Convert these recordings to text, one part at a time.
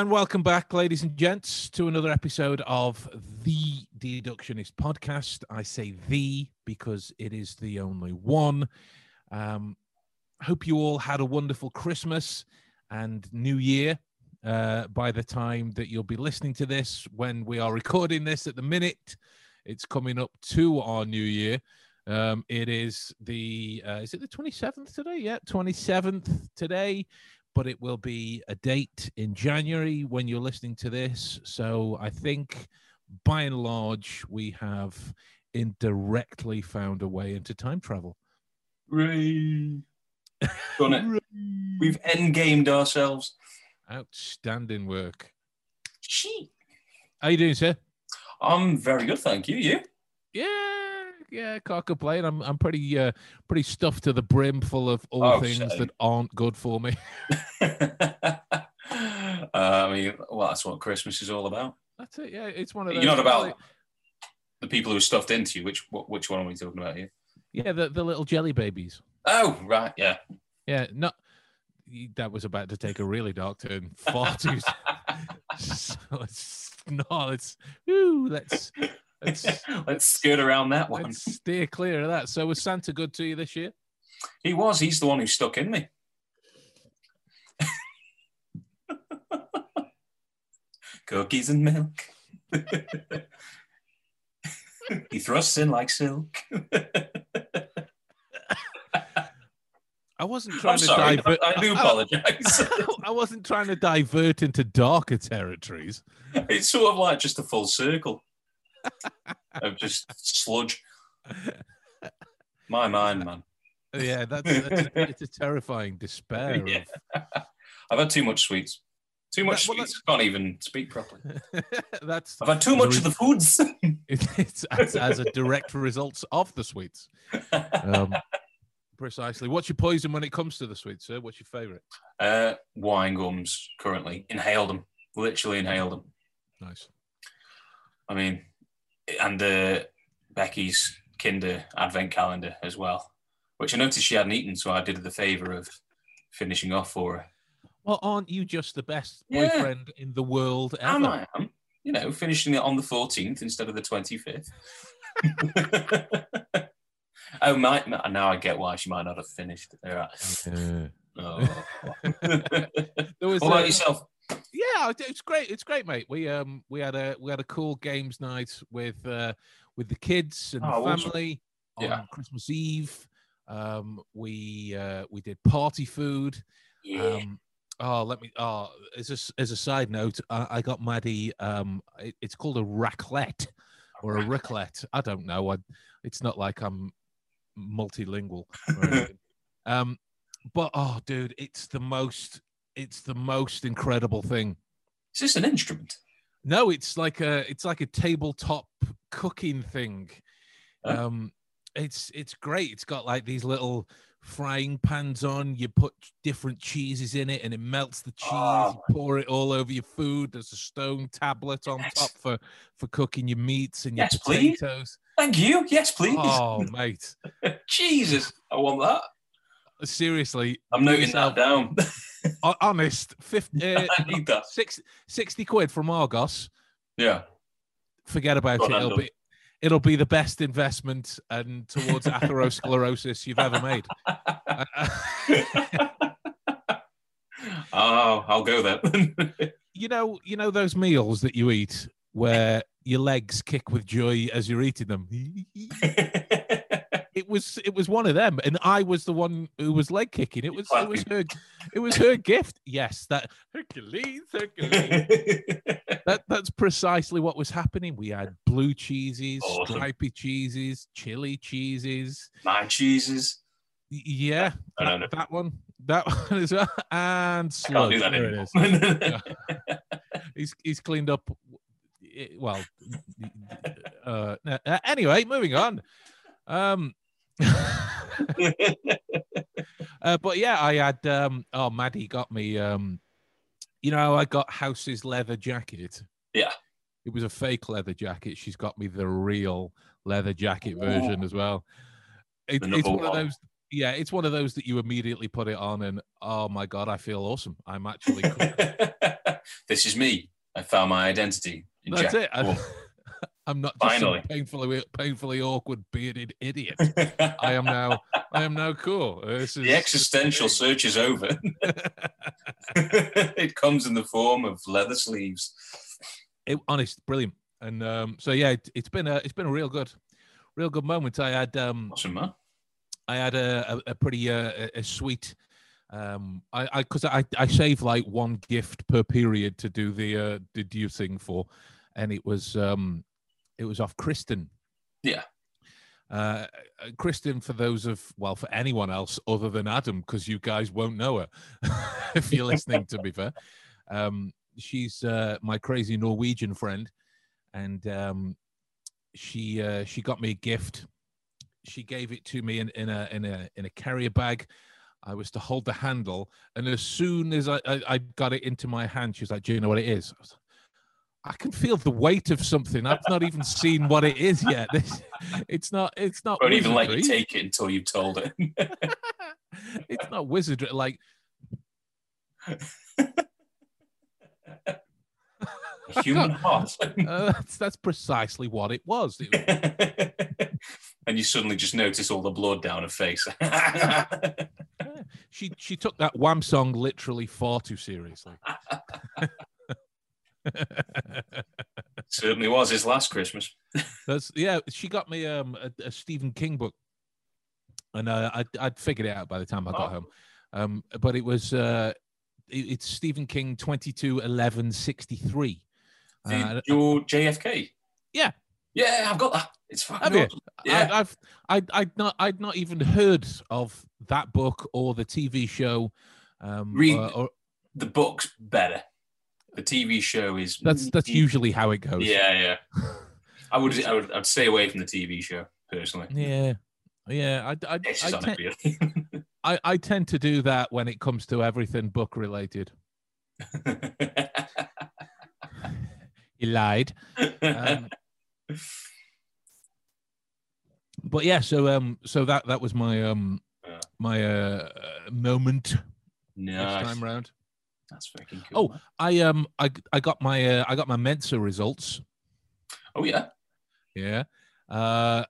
And welcome back, ladies and gents, to another episode of the Deductionist podcast. I say the because it is the only one. Um, hope you all had a wonderful Christmas and New Year. Uh, by the time that you'll be listening to this, when we are recording this at the minute, it's coming up to our New Year. Um, it is the uh, is it the 27th today? Yeah, 27th today but it will be a date in January when you're listening to this. So I think by and large, we have indirectly found a way into time travel. Done it. We've end gamed ourselves. Outstanding work. She. How you doing, sir? I'm very good, thank you. You? Yeah, yeah, can't complain. I'm I'm pretty uh, pretty stuffed to the brim, full of all Oh, things that aren't good for me. uh, I mean, well, that's what Christmas is all about. That's it. Yeah, it's one of You're not about the people who are stuffed into you. Which what- which one are we talking about here? Yeah, the the little jelly babies. Oh, right, yeah. Yeah, no, that was about to take a really dark turn. Far too. so it's no, it's ooh, let's let's Let's skirt around that one. let's steer clear of that. So was Santa good to you this year? He was. He's the one who stuck in me. Cookies and milk. he thrusts in like silk. I wasn't trying I'm to sorry. divert. I, I do apologize. I wasn't trying to divert into darker territories. it's sort of like just a full circle of just sludge. My mind, man. Yeah, that's, that's a, it's a terrifying despair. Yeah. I've had too much sweets. Too much Well, sweets. Can't even speak properly. That's I've had too much of the foods. it's as, as a direct result of the sweets. Um, precisely. What's your poison when it comes to the sweets, sir? What's your favourite? uh, wine gums currently. Inhale them. Literally inhale them. Nice. I mean, and uh, Becky's Kinder Advent calendar as well, which I noticed she hadn't eaten, so I did her the favour of finishing off for her. Well, aren't you just the best Yeah. boyfriend in the world ever? And I am, you know, finishing it on the 14th instead of the 25th. oh, my, now I get why she might not have finished. All right. Yeah. Oh. There was what about uh, yourself? Yeah, it's great. It's great, mate. We um we had a we had a cool games night with uh with the kids and Oh, the awesome. family on Yeah. Christmas Eve. Um, we uh we did party food. Yeah. Um, oh, let me. Oh, as a as a side note, I, I got Maddie. Um, it- it's called a raclette or a raclette. I don't know. I, it's not like I'm multilingual. Um, but oh, dude, it's the most. It's the most incredible thing. Is this an instrument? No, it's like a it's like a tabletop cooking thing. Oh. Um, it's it's great. It's got like these little frying pans on. You put different cheeses in it, and it melts the cheese. Oh. You pour it all over your food. There's a stone tablet on Yes. top for for cooking your meats and your Yes, please. potatoes. Thank you. Yes, please. Oh, mate, Jesus, I want that. seriously, I'm noting yourself- that down. ho- honest, 50, uh, I need that. six- 60 quid from Argos. Yeah. forget about it. It'll be it'll be the best investment and towards atherosclerosis you've ever made. oh, I'll go then. you know, you know those meals that you eat where your legs kick with joy as you're eating them. It was it was one of them, and I was the one who was leg kicking. It was it was her it was her gift. Yes, that Hercules, Hercules. that that's precisely what was happening. We had blue cheeses, Awesome. stripy cheeses, chili cheeses. My cheeses. Yeah, that, that one, that one as well, and I can't do that There it is. He's he's cleaned up. eh, Well, uh, anyway, moving on. Um, uh, but yeah, I had. Um, oh, Maddie got me. Um, you know, I got House's leather jacket. Yeah. It was a fake leather jacket. She's got me the real leather jacket version as well. It, it's number one of those. yeah, it's one of those that you immediately put it on, and oh my god, I feel awesome. I'm actually. this is me. I found my identity. In That's Jack it. I. I'm not just some Finally. painfully, painfully awkward bearded idiot. I am now. I am now cool. This is the existential search is over. it comes in the form of leather sleeves. it, honest, brilliant. And um, so yeah, it, it's been a it's been a real good, real good moment. I had um, Awesome, man. I had a, a, a pretty uh, a, a sweet. Um, I I because I I save like one gift per period to do the uh thing for, and it was um it was off Kristen. Yeah. Uh, Kristen, for those of well, for anyone else other than Adam, because you guys won't know her if you're listening. to be fair, um, she's uh, my crazy Norwegian friend, and um, she uh, she got me a gift. She gave it to me in, in a in a in a carrier bag. I was to hold the handle, and as soon as I, I, I got it into my hand, she was like, "Do you know what it is?" I, was, I can feel the weight of something. I've not even seen what it is yet. This, it's not. It's not. Won't even let you take it until you've told it. it's not wizardry. Like A human heart. uh, that's that's precisely what it was. It was- and you suddenly just notice all the blood down her face. she she took that Wham song literally far too seriously. Certainly was his last Christmas. That's yeah. She got me um a, a Stephen King book, and uh, I'd I'd figured it out by the time I got Oh. home. Um, but it was uh, it- it's Stephen King twenty two eleven sixty three. The- your JFK. Yeah. Yeah, I've got that. It's fucking Have awesome. Yeah. I, I've I'd, I'd not I'd not even heard of that book or the TV show. Um, Read- or- or- the book's better. The TV show is that's that's usually how it goes. Yeah, yeah. I would I would I'd stay away from the TV show personally. yeah, yeah. I I, This I, ten- really. I I tend to do that when it comes to everything book related. He lied. Um, but yeah, so um, so that that was my um, Yeah. my uh uh, moment this nice. time round. That's fucking cool. Oh, I um, I I got my uh, I got my Mensa results. oh yeah. Yeah, uh,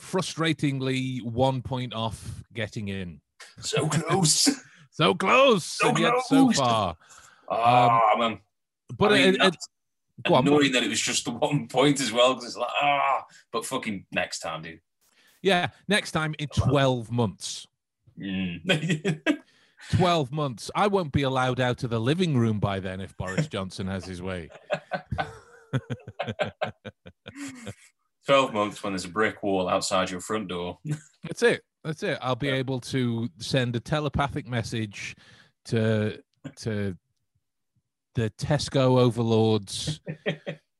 frustratingly one point off getting in. So close. So close, So and yet so close. far. oh man. But I mean, it, it, go on. that it was just the one point as well because it's like ah, but fucking next time, dude. yeah, next time in twelve months. Mm. 12 months. I won't be allowed out of the living room by then if Boris Johnson has his way. Twelve months when there's a brick wall outside your front door. That's it. That's it. I'll be Yeah. able to send a telepathic message to to the Tesco overlords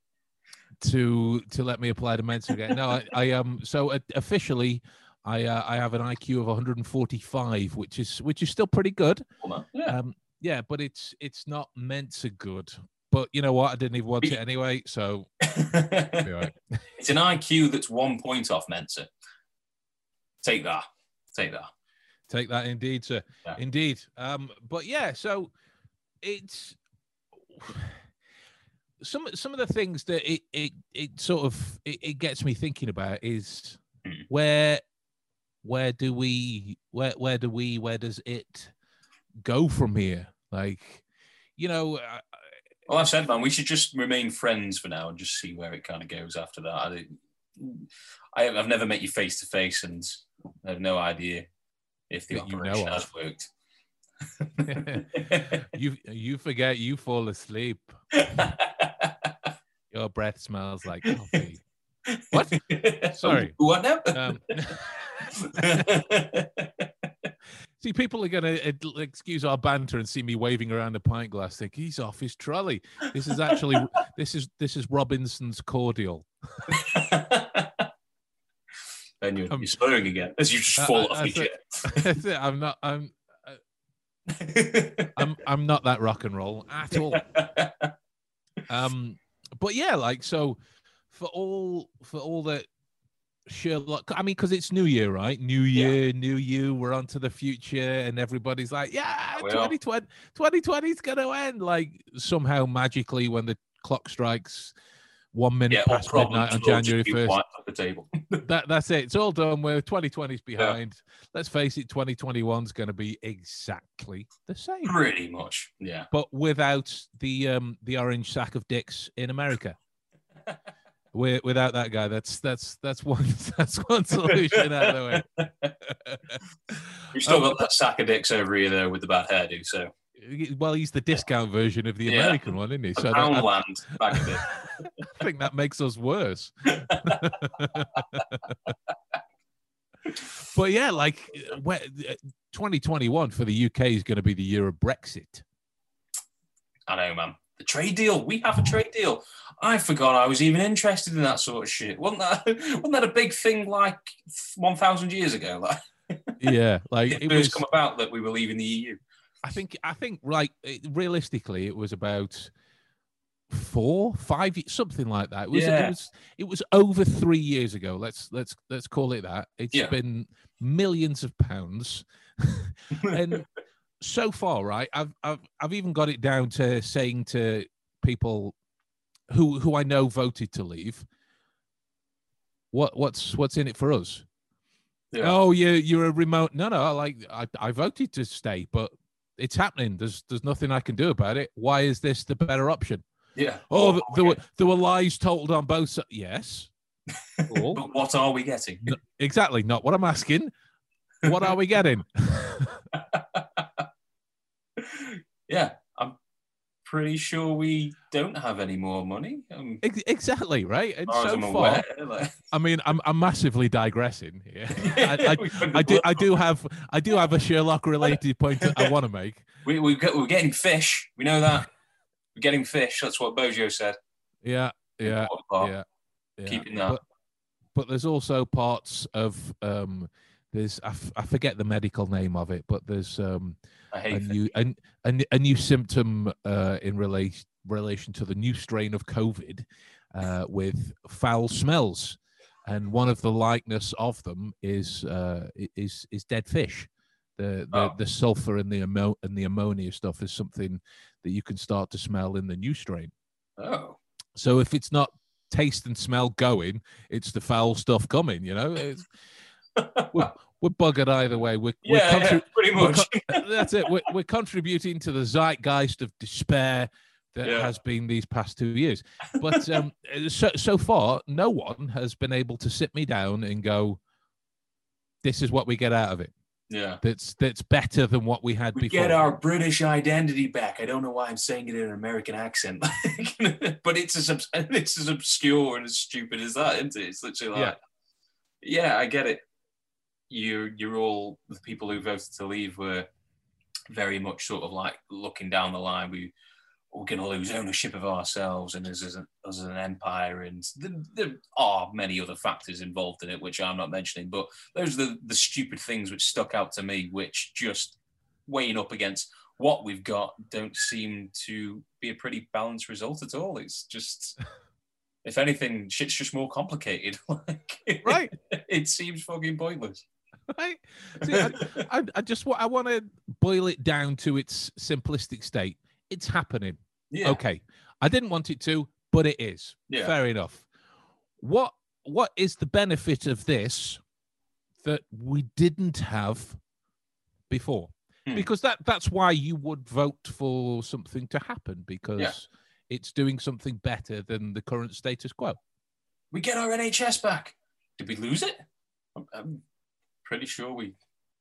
to to let me apply to Mensa again. No, I, I um so uh, officially I uh, I have an IQ of 145, which is which is still pretty good. Yeah. Um, yeah, but it's it's not Mensa good. But you know what? I didn't even want it anyway, so it'll be all right. it's an IQ that's one point off Mensa. Take that. Take that. Take that, indeed, sir. Yeah. Indeed. Um, but yeah, so it's some some of the things that it it, it sort of it, it gets me thinking about is Hmm. where where do we where where do we where does it go from here? Like, you know, uh, Well, I've said, man, we should just remain friends for now and just see where it kind of goes after that. I, I, I've never met you face to face, and I have no idea if the That you know operation has worked. you you forget you fall asleep. Your breath smells like coffee. What? Sorry. What now? Um, see, people are going to excuse our banter and see me waving around a pint glass. Think he's off his trolley. This is actually this is this is Robinson's cordial. and you're, Um, you're slurring again as you just uh, fall uh, off that's your it. I'm not. I'm. chair. I'm. I'm not that rock and roll at all. Um, but yeah, like so, for all for all that Sherlock. I mean, because it's New Year, right? New Year, New You. We're on to the future, and everybody's like, "Yeah, We are. 2020, 2020 is going to end." Like somehow magically, when the clock strikes one minute Yeah, past midnight on January first, the table. that that's it. It's all done. We're 2020's behind. Let's face it, 2021's going to be exactly the same, Pretty much. Yeah. but without the um the orange sack of dicks in America. Wi- Without that guy, that's that's that's one that's one solution out of the way. We've still Um, got that sack of dicks over here though with the bad hairdo. So Well, he's the discount version of the Yeah. American one, isn't he? So Poundland bag of it. I think that makes us worse. but yeah, like 2021 for the UK is going to be the year of Brexit. I know, man. The trade deal. We have a trade deal. I forgot I was even interested in that sort of shit. Wasn't that? Wasn't that a big thing like one thousand years ago? Like Yeah, like it it was. come about that we were leaving the EU. I think I think like it- realistically, it was about four, five, something like that. It was Yeah. it was it was over three years ago. Let's let's let's call it that. It's Yeah. been millions of pounds, and so far, right? I've I've I've even got it down to saying to people who who I know voted to leave. What what's what's in it for us? Yeah. Oh, you you're a remote. No, no. Like I, I voted to stay, but it's happening. There's there's nothing I can do about it. Why is this the better option? yeah. Oh, th- there oh, were there were lies told on both sides. Yes. But what are we getting? Exactly. Not what I'm asking. What are we getting? yeah, I'm pretty sure we don't have any more money. Um, exactly right. And as far as so far, aware, like- I mean, I'm I'm massively digressing here. Yeah, I, I, I do. I do have I do have a Sherlock related point that I want to make. We, we get, we're getting fish. We know that. We're getting fish. That's what Bojo said. Yeah, yeah, yeah. yeah. Keeping that. But, but there's also parts of um there's I, f- I forget the medical name of it, but there's um a new a, a, a new symptom uh in relation relation to the new strain of COVID uh with foul smells. And one of the likeness of them is uh is is dead fish. The the, Oh. the sulfur and the ammo- and the ammonia stuff is something that you can start to smell in the new strain. Oh, So if it's not taste and smell going, it's the foul stuff coming. You know, we're, we're buggered either way. We're, we're yeah, yeah, contri- pretty we're much. that's it. We're, we're contributing to the zeitgeist of despair that Yeah. has been these past two years. But um, so so far, no one has been able to sit me down and go, "This is what we get out of it. yeah. That's that's better than what we had We before." get our British identity back. I don't know why I'm saying it in an American accent, but it's as it's as obscure and as stupid as that, isn't it? It's literally like, yeah, I get it. You you're all the people who voted to leave were very much sort of like looking down the line. We we're going to lose ownership of ourselves and as, a, us as an empire, and th- there are many other factors involved in it, which I'm not mentioning. But those are the, the stupid things which stuck out to me, which just weighing up against what we've got don't seem to be a pretty balanced result at all. It's just, if anything, shit's just more complicated. like, right, it seems fucking pointless. right. See, I, I, I just I want to boil it down to its simplistic state. It's happening. yeah. Okay. I didn't want it to, but it is. Yeah. Fair enough. What what is the benefit of this that we didn't have before? Hmm. Because that that's why you would vote for something to happen because it's doing something better than the current status quo. We get our NHS back. Did we lose it? I'm, I'm pretty sure we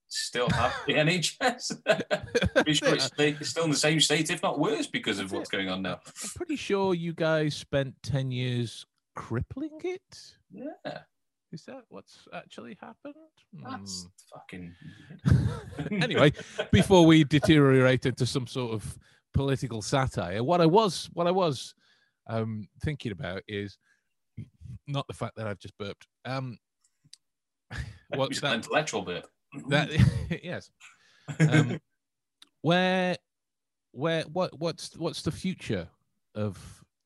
still have the NHS. pretty sure it's, it's still in the same state, if not worse, because of That's what's going on now. I'm pretty sure you guys spent 10 years crippling it. Yeah, Is that what's actually happened? that's fucking. Hmm. anyway, before we deteriorate into some sort of political satire, what I was what I was um, thinking about is not the fact that I've just burped. Um, what It's that, intellectual bit. that yes. Um, where where what what's what's the future of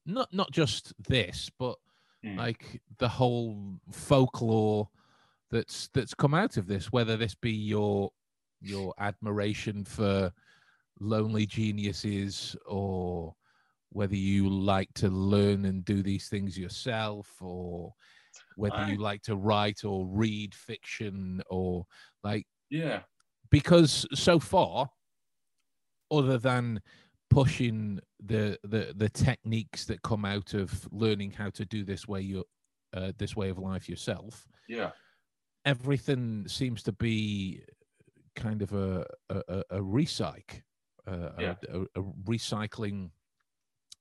not not just this, but Mm. like the whole folklore that's that's come out of this whether this be your your admiration for lonely geniuses or whether you like to learn and do these things yourself or whether I- you like to write or read fiction or like Yeah. because so far other than pushing the the the techniques that come out of learning how to do this way you uh, this way of life yourself Yeah. everything seems to be kind of a a, a- recycle uh, Yeah. a, a recycling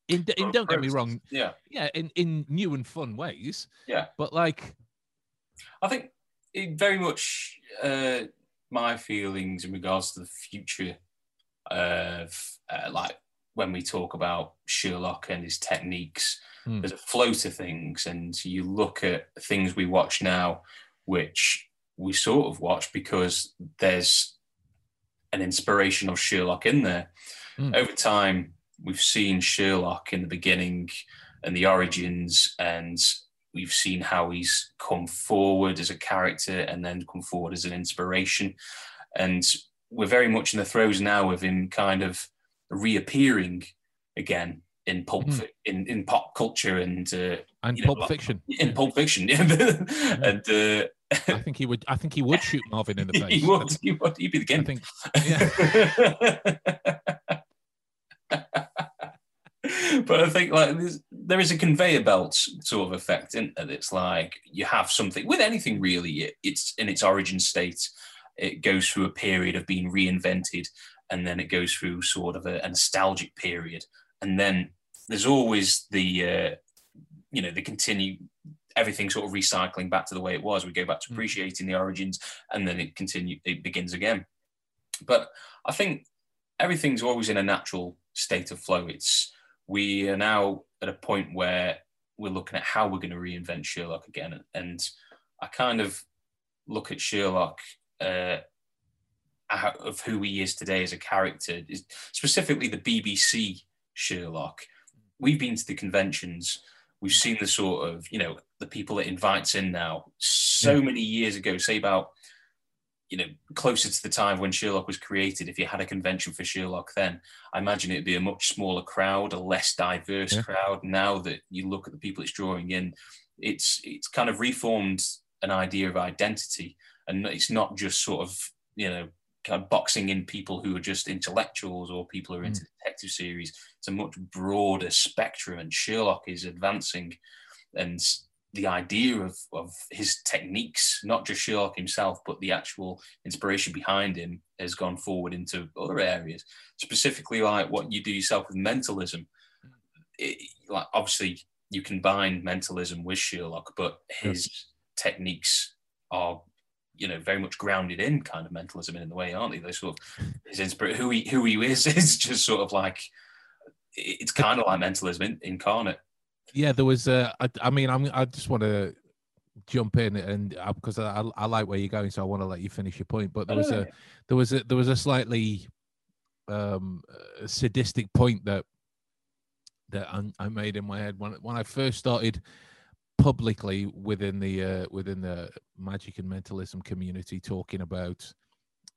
in, in don't get me wrong Yeah. yeah in in new and fun ways Yeah. but like I think it very much uh, my feelings in regards to the future of uh, like when we talk about Sherlock and his techniques, Hmm. there's a flow to things, and you look at things we watch now, which we sort of watch because there's an inspiration of Sherlock in there. Hmm. Over time, we've seen Sherlock in the beginning and the origins, and we've seen how he's come forward as a character and then come forward as an inspiration. And we're very much in the throes now of him kind of reappearing again in pulp fi- in, in pop culture and uh, and you know, pulp fiction. in Pulp Fiction. and uh, i think he would i think he would shoot marvin in the face. he would, he would, he'd be the i think yeah but I think like there's, a conveyor belt sort of effect in. It's like you have something with anything really. It, it's in its origin state. It goes through a period of being reinvented, and then it goes through sort of a, a nostalgic period, and then there's always the uh, you know the continue everything sort of recycling back to the way it was. We go back to Mm. appreciating the origins, and then it continue it begins again. But I think everything's always in a natural state of flow. It's we are now at a point where we're looking at how we're going to reinvent Sherlock again, and I kind of look at Sherlock uh, of who he is today as a character, specifically the BBC Sherlock. We've been to the conventions. We've seen the sort of, you know, the people it invites in now. So Yeah. many years ago, say about you know, closer to the time when Sherlock was created, if you had a convention for Sherlock then, I imagine it'd be a much smaller crowd, a less diverse Yeah. crowd. Now that you look at the people it's drawing in, it's it's kind of reformed an idea of identity. And it's not just sort of, you know, kind of boxing in people who are just intellectuals or people who are into mm. detective series. It's a much broader spectrum, and Sherlock is advancing. And the idea of, of his techniques, not just Sherlock himself, but the actual inspiration behind him has gone forward into other areas, specifically like what you do yourself with mentalism. It, like obviously you combine mentalism with Sherlock, but his techniques are, you know, very much grounded in kind of mentalism in a way, aren't they? They sort of his inspiration, who he who he is, is just sort of like it's kind of like mentalism in, incarnate. Yeah there was uh i, I mean i'm i just want to jump in and uh, because I, I like where you're going so i want to let you finish your point. But there was a there was a there was a slightly um uh, sadistic point that that I, I made in my head. When when i first started publicly within the uh, within the magic and mentalism community talking about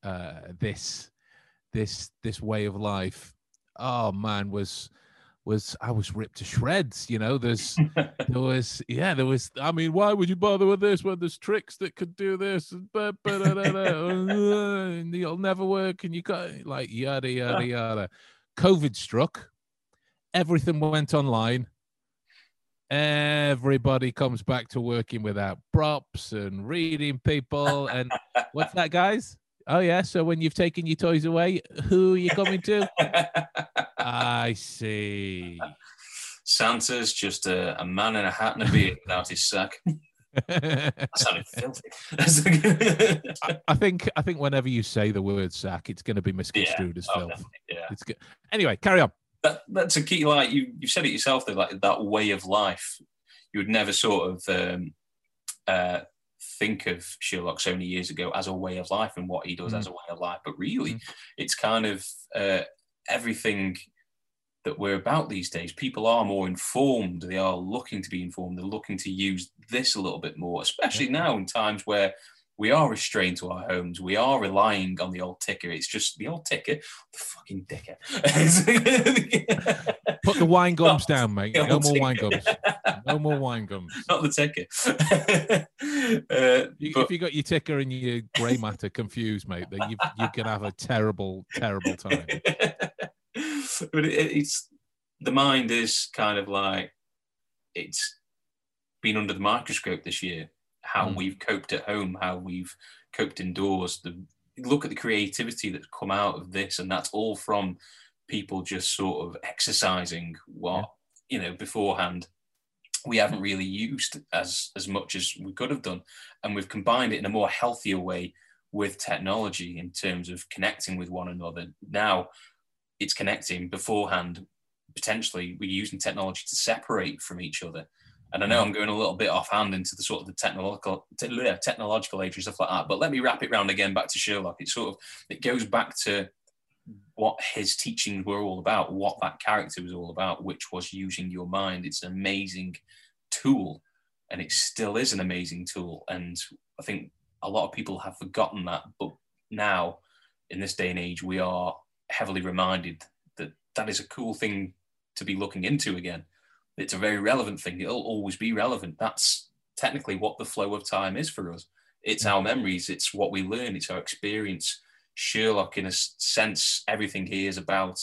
uh this this this way of life oh man was was i was ripped to shreds you know there's there was yeah there was i mean why would you bother with this when there's tricks that could do this? And uh, and it'll never work and you got like yada yada yada. Covid struck. Everything went online. Everybody comes back to working without props and reading people and what's that guys oh yeah so when you've taken your toys away who are you coming to i see Santa's just a, a man in a hat and a beard without his sack. That sounded filthy. I- I think I think whenever you say the word sack, it's going to be misconstrued as Oh, filth. yeah. It's good. Anyway, carry on. That, that's a key. Like you, you said it yourself. That like that way of life, you would never sort of um, uh, think of Sherlock so many years ago as a way of life and what he does Mm. as a way of life. But really, Mm. it's kind of uh, everything that we're about these days. People are more informed. They are looking to be informed. They're looking to use this a little bit more, especially now in times where we are restrained to our homes. We are relying on the old ticker. It's just the old ticker, the fucking dicker. Put the wine gums down, mate. No more ticker. wine gums. No more wine gums. Not the ticker. uh, you, but... If you got your ticker and your grey matter confused, mate, then you, you're gonna have a terrible, terrible time. but it, it's the mind is kind of like it's been under the microscope this year how mm. we've coped at home, how we've coped indoors. The look at the creativity that's come out of this, and that's all from people just sort of exercising what yeah. you know beforehand we haven't really used as as much as we could have done, and we've combined it in a more healthier way with technology in terms of connecting with one another. Now it's connecting beforehand. Potentially, we're using technology to separate from each other and I know mm. I'm going a little bit offhand into the sort of the technological te- technological age and stuff like that. But let me wrap it round again back to Sherlock. It sort of it goes back to what his teachings were all about, what that character was all about, which was using your mind. It's an amazing tool, and it still is an amazing tool. And I think a lot of people have forgotten that, but now in this day and age, we are heavily reminded that that is a cool thing to be looking into again it's a very relevant thing. It'll always be relevant. That's technically what the flow of time is for us. It's our memories, it's what we learn, it's our experience. Sherlock, in a sense, everything he is about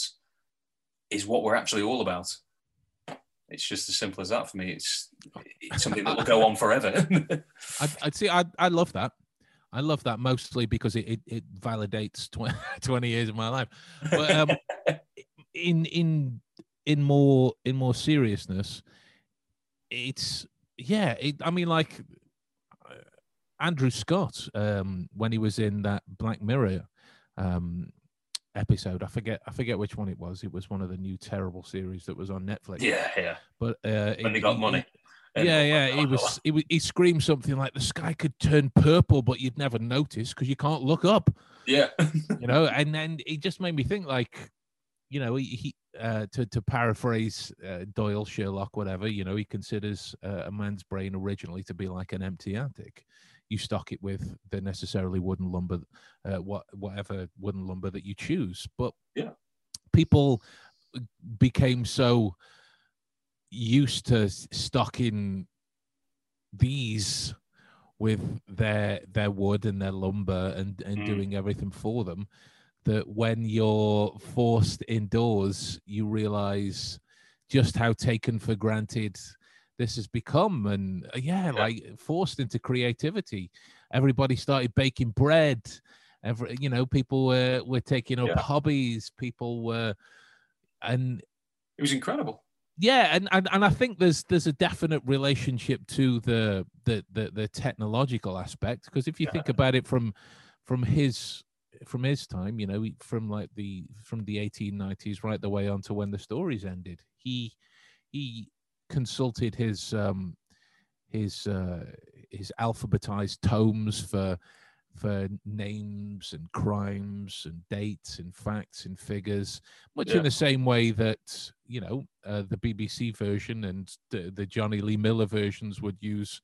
is what we're actually all about. It's just as simple as that for me. It's, it's something that will go on forever. I'd, I'd say I, I love that. I love that mostly because it, it, it validates 20, 20, years of my life. But um, in in in more in more seriousness, it's yeah. It, I mean, like uh, Andrew Scott um, when he was in that Black Mirror um, episode. I forget I forget which one it was. It was one of the new terrible series that was on Netflix. Yeah, yeah. But uh, when they got money. Yeah, yeah. He was, he was. He screamed something like the sky could turn purple, but you'd never notice because you can't look up. Yeah. you know, and then it just made me think, like, you know, he, uh, to to paraphrase uh, Doyle, Sherlock, whatever, you know, he considers uh, a man's brain originally to be like an empty attic. You stock it with the necessarily wooden lumber, uh, what whatever wooden lumber that you choose. But yeah, people became so used to stocking these with their their wood and their lumber and and mm. doing everything for them that when you're forced indoors, you realize just how taken for granted this has become. And uh, yeah, yeah. like forced into creativity. Everybody started baking bread. Every, you know, people were, were taking up yeah. hobbies. People were, and it was incredible yeah and, and and i think there's there's a definite relationship to the the the, the technological aspect because if you yeah. think about it from from his from his time, you know, from like the from the 1890s right the way on to when the stories ended. He he consulted his um his uh his alphabetized tomes for for names and crimes and dates and facts and figures, much yeah. in the same way that you know uh, the BBC version and the, the Jonny Lee Miller versions would use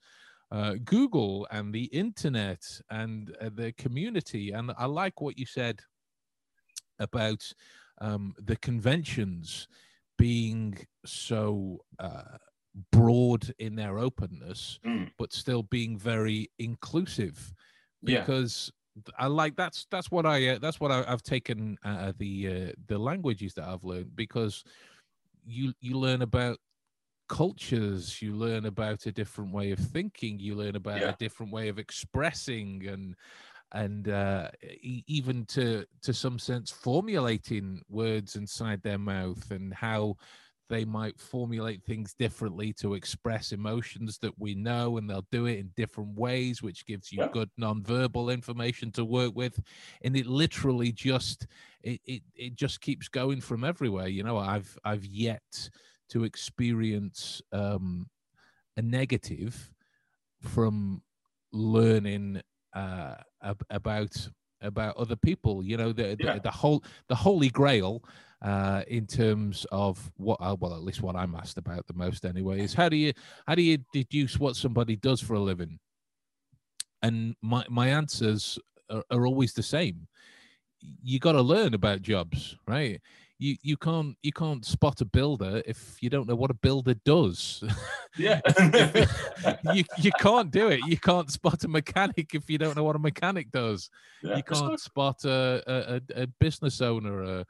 uh, Google and the internet and uh, the community. And I like what you said about um, the conventions being so uh, broad in their openness, mm. but still being very inclusive. Because yeah. I like that's that's what I uh, that's what I, have taken uh, the uh, the languages that I've learned because you you learn about cultures you learn about a different way of thinking you learn about yeah. a different way of expressing and and uh, e- even to to some sense formulating words inside their mouth and how they might formulate things differently to express emotions that we know and they'll do it in different ways which gives you yeah. good nonverbal information to work with and it literally just it, it it just keeps going from everywhere you know i've i've yet to experience um, a negative from learning uh, ab- about about other people. You know, the, yeah. the, the whole the holy grail uh, in terms of what, uh, well, at least what I'm asked about the most anyway, is how do you how do you deduce what somebody does for a living? And my my answers are, are always the same. You got to learn about jobs, right? You you can't you can't spot a builder if you don't know what a builder does. Yeah. you you can't do it. You can't spot a mechanic if you don't know what a mechanic does. Yeah, you can't spot a a, a business owner, a,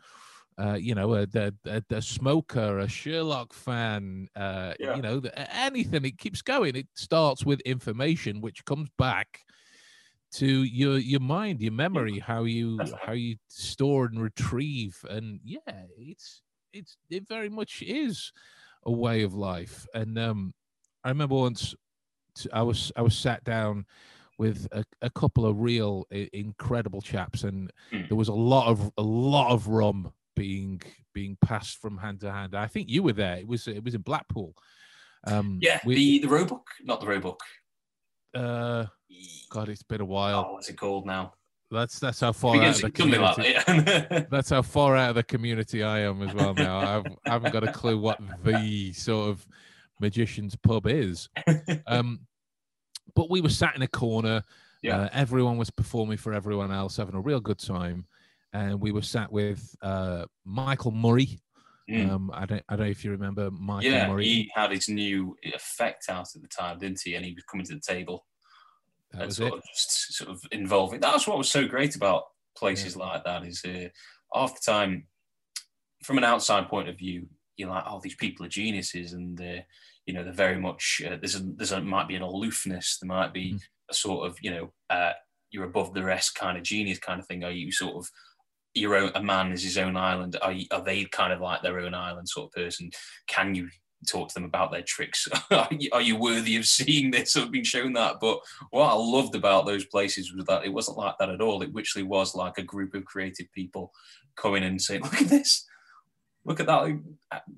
uh, you know, a, a, a, a smoker, a Sherlock fan, uh, Yeah. you know, anything. It keeps going. It starts with information, which comes back to your your mind, your memory, how you how you store and retrieve, and yeah, it's it's it very much is a way of life. And um, I remember once I was I was sat down with a, a couple of real i- incredible chaps, and Mm. there was a lot of a lot of rum being being passed from hand to hand. I think you were there. It was it was in Blackpool. Um, Yeah, we- the the Roebuck, not the Roebuck. uh, God, it's been a while. Oh, what's it called now? That's that's how far out of the like community. that. Yeah. That's how far out of the community I am as well now. I've, I haven't got a clue what the sort of magician's pub is. Um, but we were sat in a corner. Yeah. Uh, everyone was performing for everyone else, having a real good time. And we were sat with uh, Michael Murray. Mm. Um, I don't, I don't know if you remember Michael yeah, Murray. he had his new effect out at the time, didn't he? And he was coming to the table that and was sort it. of just sort of involving. That's what was so great about places like that. Is uh, half the time, from an outside point of view, you're like, oh, these people are geniuses, and uh, you know they're very much. Uh, there's a, there's a might be an aloofness. There might be Mhm. a sort of you know uh, you're above the rest kind of genius kind of thing. Are you sort of your own? A man is his own island. Are, you, are they kind of like their own island sort of person? Can you talk to them about their tricks? are, you, are you worthy of seeing this or being shown that? But what I loved about those places was that it wasn't like that at all. It literally was like a group of creative people coming and saying, "Look at this, look at that.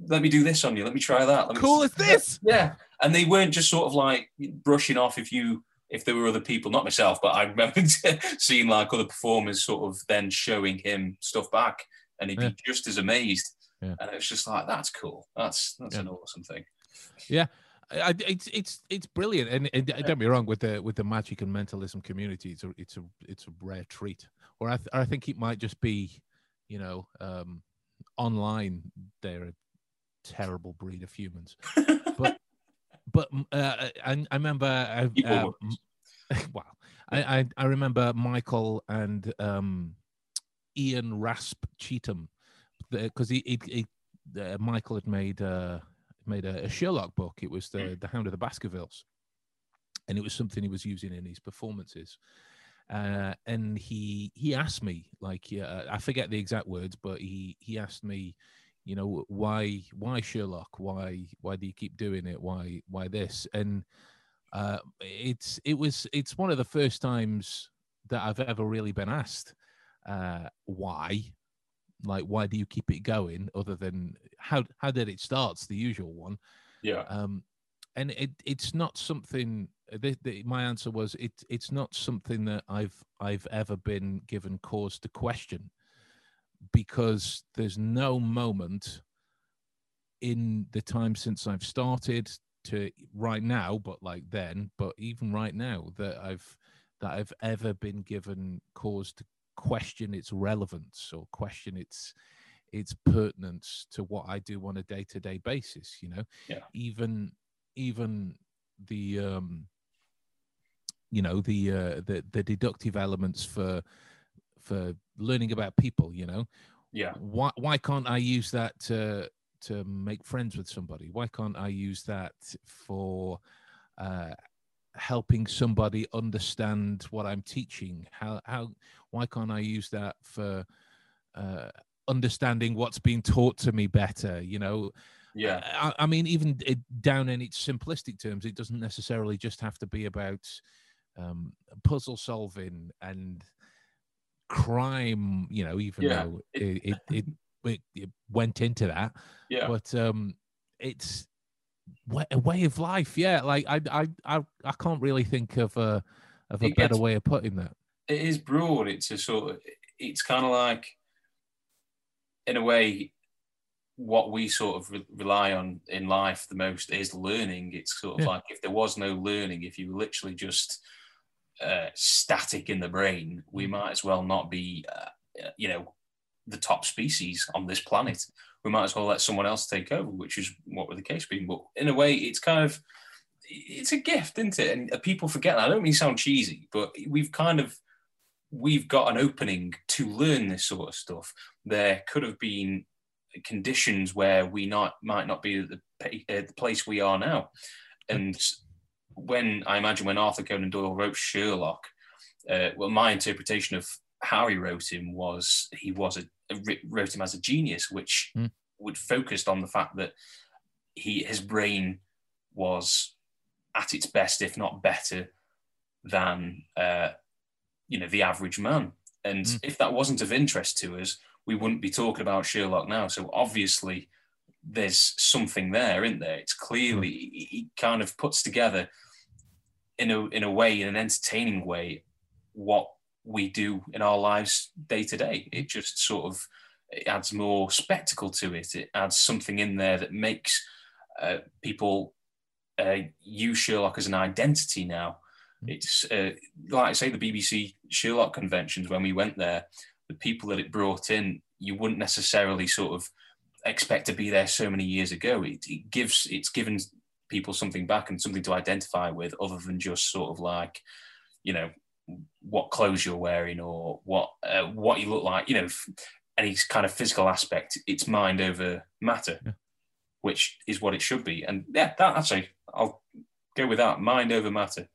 Let me do this on you. Let me try that. Let me Cool as this. yeah." And they weren't just sort of like brushing off if you if there were other people, not myself, but I remember seeing like other performers sort of then showing him stuff back, and he'd Yeah. be just as amazed. Yeah. And it's just like that's cool. That's that's Yeah. an awesome thing. Yeah. I- it's it's it's brilliant, and, and don't be wrong with the with the magic and mentalism community, it's a it's a it's a rare treat. Or I th- I think it might just be, you know, um, online they're a terrible breed of humans. But but uh, I, I remember uh, uh, were. wow, I, I I remember Michael and um, Ian Rasp Cheetham because he, he, he uh, Michael had made uh, made a, a Sherlock book. It was the the Hound of the Baskervilles, and it was something he was using in his performances. Uh, and he he asked me like yeah, I forget the exact words, but he he asked me, you know, why why Sherlock? Why why do you keep doing it? Why why this? And uh, it's it was it's one of the first times that I've ever really been asked uh, why like why do you keep it going other than how how did it start's the usual one yeah. um and it it's not something the, the, my answer was it it's not something that i've i've ever been given cause to question because there's no moment in the time since i've started to right now but like then but even right now that i've that i've ever been given cause to question its relevance or question its its pertinence to what I do on a day to day basis. You know, Yeah. even even the um, you know the uh, the the deductive elements for for learning about people. You know, Yeah. why why can't I use that to to make friends with somebody? Why can't I use that for uh, helping somebody understand what I'm teaching? How how why can't I use that for uh, understanding what's being taught to me better? You know, Yeah. I, I mean, even it, down in its simplistic terms, it doesn't necessarily just have to be about um, puzzle solving and crime. You know, even Yeah, though it it, it, it, it went into that, Yeah. but um, it's a way of life. Yeah, like I I I, I can't really think of a of a It better gets- way of putting that. it is broad. It's a sort of, it's kind of like, in a way, what we sort of re- rely on in life the most is learning. It's sort of Yeah. like if there was no learning, if you were literally just uh, static in the brain, we might as well not be, uh, you know, the top species on this planet. We might as well let someone else take over, which is what would the case be. But in a way, it's kind of it's a gift, isn't it? And people forget that. I don't mean to sound cheesy, but we've kind of we've got an opening to learn this sort of stuff. There could have been conditions where we not might not be at the, uh, the place we are now. And when I imagine when Arthur Conan Doyle wrote Sherlock, uh, well, my interpretation of how he wrote him was he was a- wrote him as a genius, which Hmm. would focused on the fact that he his brain was at its best, if not better, than uh, you know the average man. And Mm. if that wasn't of interest to us, we wouldn't be talking about Sherlock now. So obviously, there's something there, isn't there? It's clearly he, he kind of puts together in a in a way, in an entertaining way, what we do in our lives day to day. It just sort of it adds more spectacle to it. It adds something in there that makes uh, people uh, use Sherlock as an identity now. It's uh, like I say, the BBC Sherlock conventions. When we went there, the people that it brought in, you wouldn't necessarily sort of expect to be there so many years ago. It, it gives it's given people something back and something to identify with, other than just sort of like, you know, what clothes you're wearing or what uh, what you look like. You know, any kind of physical aspect. It's mind over matter, Yeah. which is what it should be. And yeah, that actually, I'll go with that. Mind over matter.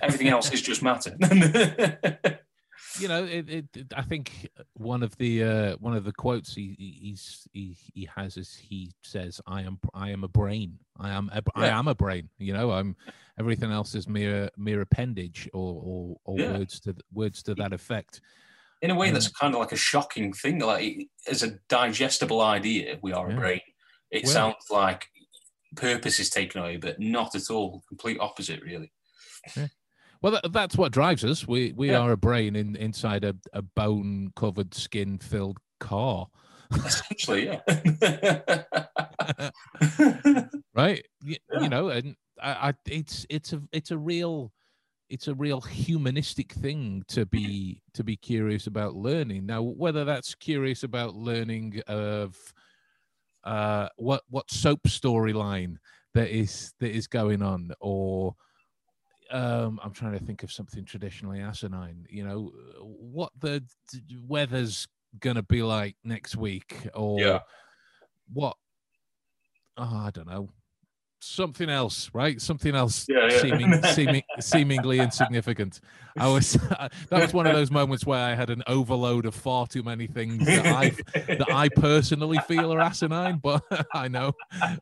Everything else is just matter. you know, it, it, it- I think one of the uh, one of the quotes he he- he's, he he has is he says, "I am I am a brain. I am a, I Yeah. am a brain. You know, I'm everything else is mere mere appendage or or, or Yeah. words to words to that effect." in a way that's kind of like a shocking thing like as a digestible idea we are Yeah. a brain it Well- sounds like purpose is taken away but not at all complete opposite really Well, that, that's what drives us. We we Yeah. are a brain in inside a, a bone covered, skin filled car, essentially yeah right? You, Yeah. you know, and I, I it's it's a it's a real it's a real humanistic thing to be to be curious about learning. Now, whether that's curious about learning of uh, what what soap storyline that is that is going on, or um, I'm trying to think of something traditionally asinine. You know, what the weather's gonna be like next week, or Yeah. what? Oh, I don't know. Something else, right? Something else Yeah, yeah. seeming, seeming seemingly insignificant. I was that was one of those moments where I had an overload of far too many things that I that I personally feel are asinine, but I know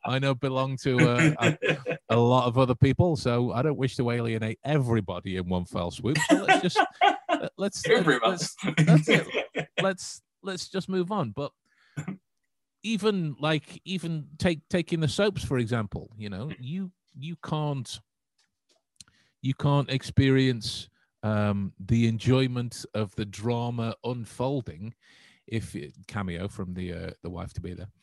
I know belong to uh, a, a lot of other people. So I don't wish to alienate everybody in one fell swoop. So let's just let- let's let's that's it. let's let's just move on. But even like even take taking the soaps for example, you know, you you can't you can't experience um, the enjoyment of the drama unfolding if it, cameo from the uh, the wife to be there.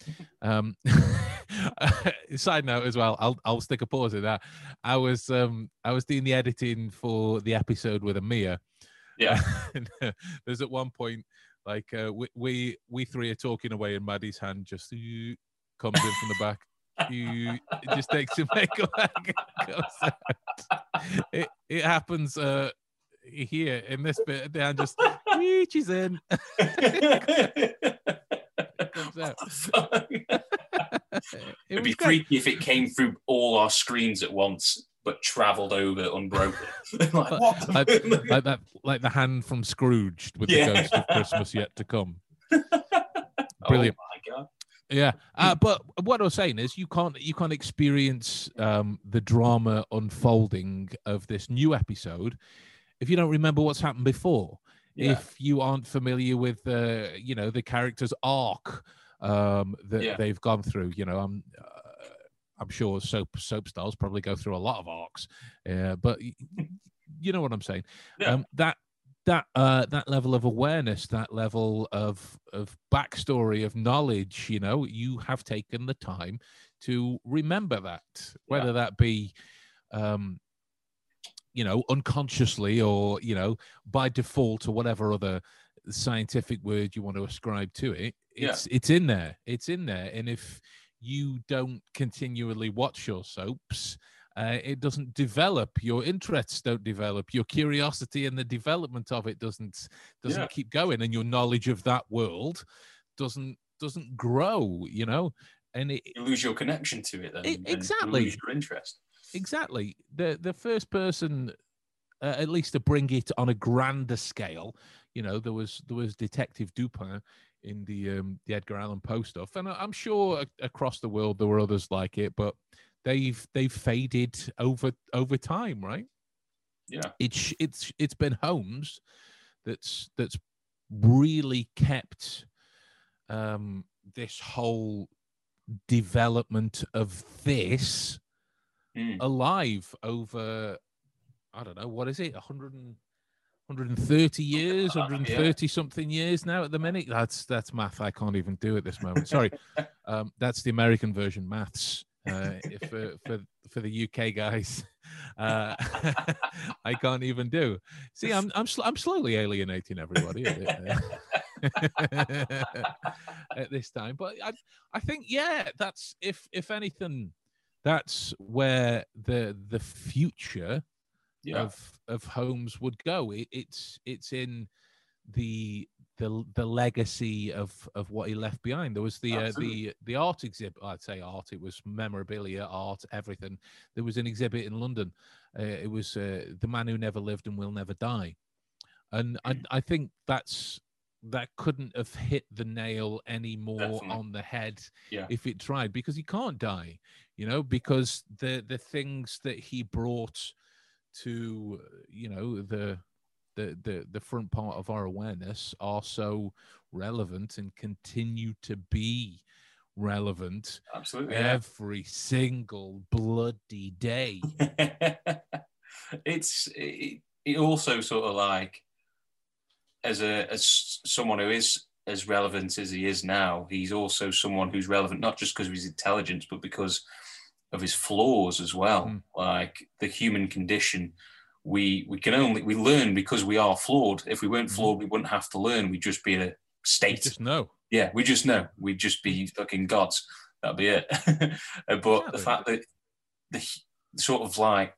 Um, side note as well, I'll I'll stick a pause in that. I was um I was doing the editing for the episode with Amia. Yeah. and, uh, there's at one point like uh, we, we we three are talking away and Maddie's hand just uh, comes in from the back. You it just takes your makeup back and goes out. It it happens uh here in this bit the hand just reaches in comes out. It'd be creepy if it came through all our screens at once, but travelled over unbroken. like, what? the- like, like that like the hand from Scrooge with Yeah. the ghost of Christmas yet to come. Oh Brilliant. my god! Yeah, uh, but what I was saying is you can't you can't experience um, the drama unfolding of this new episode if you don't remember what's happened before. Yeah. If you aren't familiar with the you know the character's arc um, that Yeah. they've gone through, you know I'm. I'm sure soap soap stars probably go through a lot of arcs, uh, but you know what I'm saying. Yeah. Um, that that uh, that level of awareness, that level of of backstory, of knowledge, you know, you have taken the time to remember that, whether yeah. that be, um, you know, unconsciously or you know by default or whatever other scientific word you want to ascribe to it. It's yeah. it's in there. It's in there, and if you don't continually watch your soaps uh, it doesn't develop your interests don't develop your curiosity and the development of it doesn't doesn't yeah. keep going and your knowledge of that world doesn't doesn't grow you know? And it, you lose your connection to it then it, exactly. lose your interest. Exactly. The the first person uh, at least to bring it on a grander scale you know there was there was detective dupin in the um, the edgar allan poe stuff and i'm sure across the world there were others like it but they've they've faded over over time, right? Yeah. It's it's it's been Holmes that's that's really kept um this whole development of this mm. alive over I don't know what is it 100 and, 130 years 130 yeah. something years now at the minute that's that's math I can't even do at this moment sorry um that's the American version maths uh, for for for the UK guys. Uh, I can't even do. See, I'm I'm sl- I'm slowly alienating everybody at, at this time, but I I think yeah, that's if if anything, that's where the the future yeah. of of Holmes would go. It, it's it's in the the the legacy of of what he left behind. There was the uh, the the art exhibit. I'd say art. It was memorabilia, art, everything. There was an exhibit in London. Uh, it was uh, the man who never lived and will never die, and I hmm. I think that's that couldn't have hit the nail any more Definitely. on the head yeah. if it tried because he can't die you know because the the things that he brought to you know the the, the the front part of our awareness are so relevant and continue to be relevant absolutely every yeah. single bloody day it's it, it also sort of like as a as someone who is as relevant as he is now he's also someone who's relevant not just because of his intelligence but because of his flaws as well mm. like the human condition we we can only we learn because we are flawed. If we weren't mm-hmm. flawed, we wouldn't have to learn. We'd just be in a state. We just know. Yeah, we just know. We'd just be fucking gods. That'd be it. but yeah, the fact that the sort of like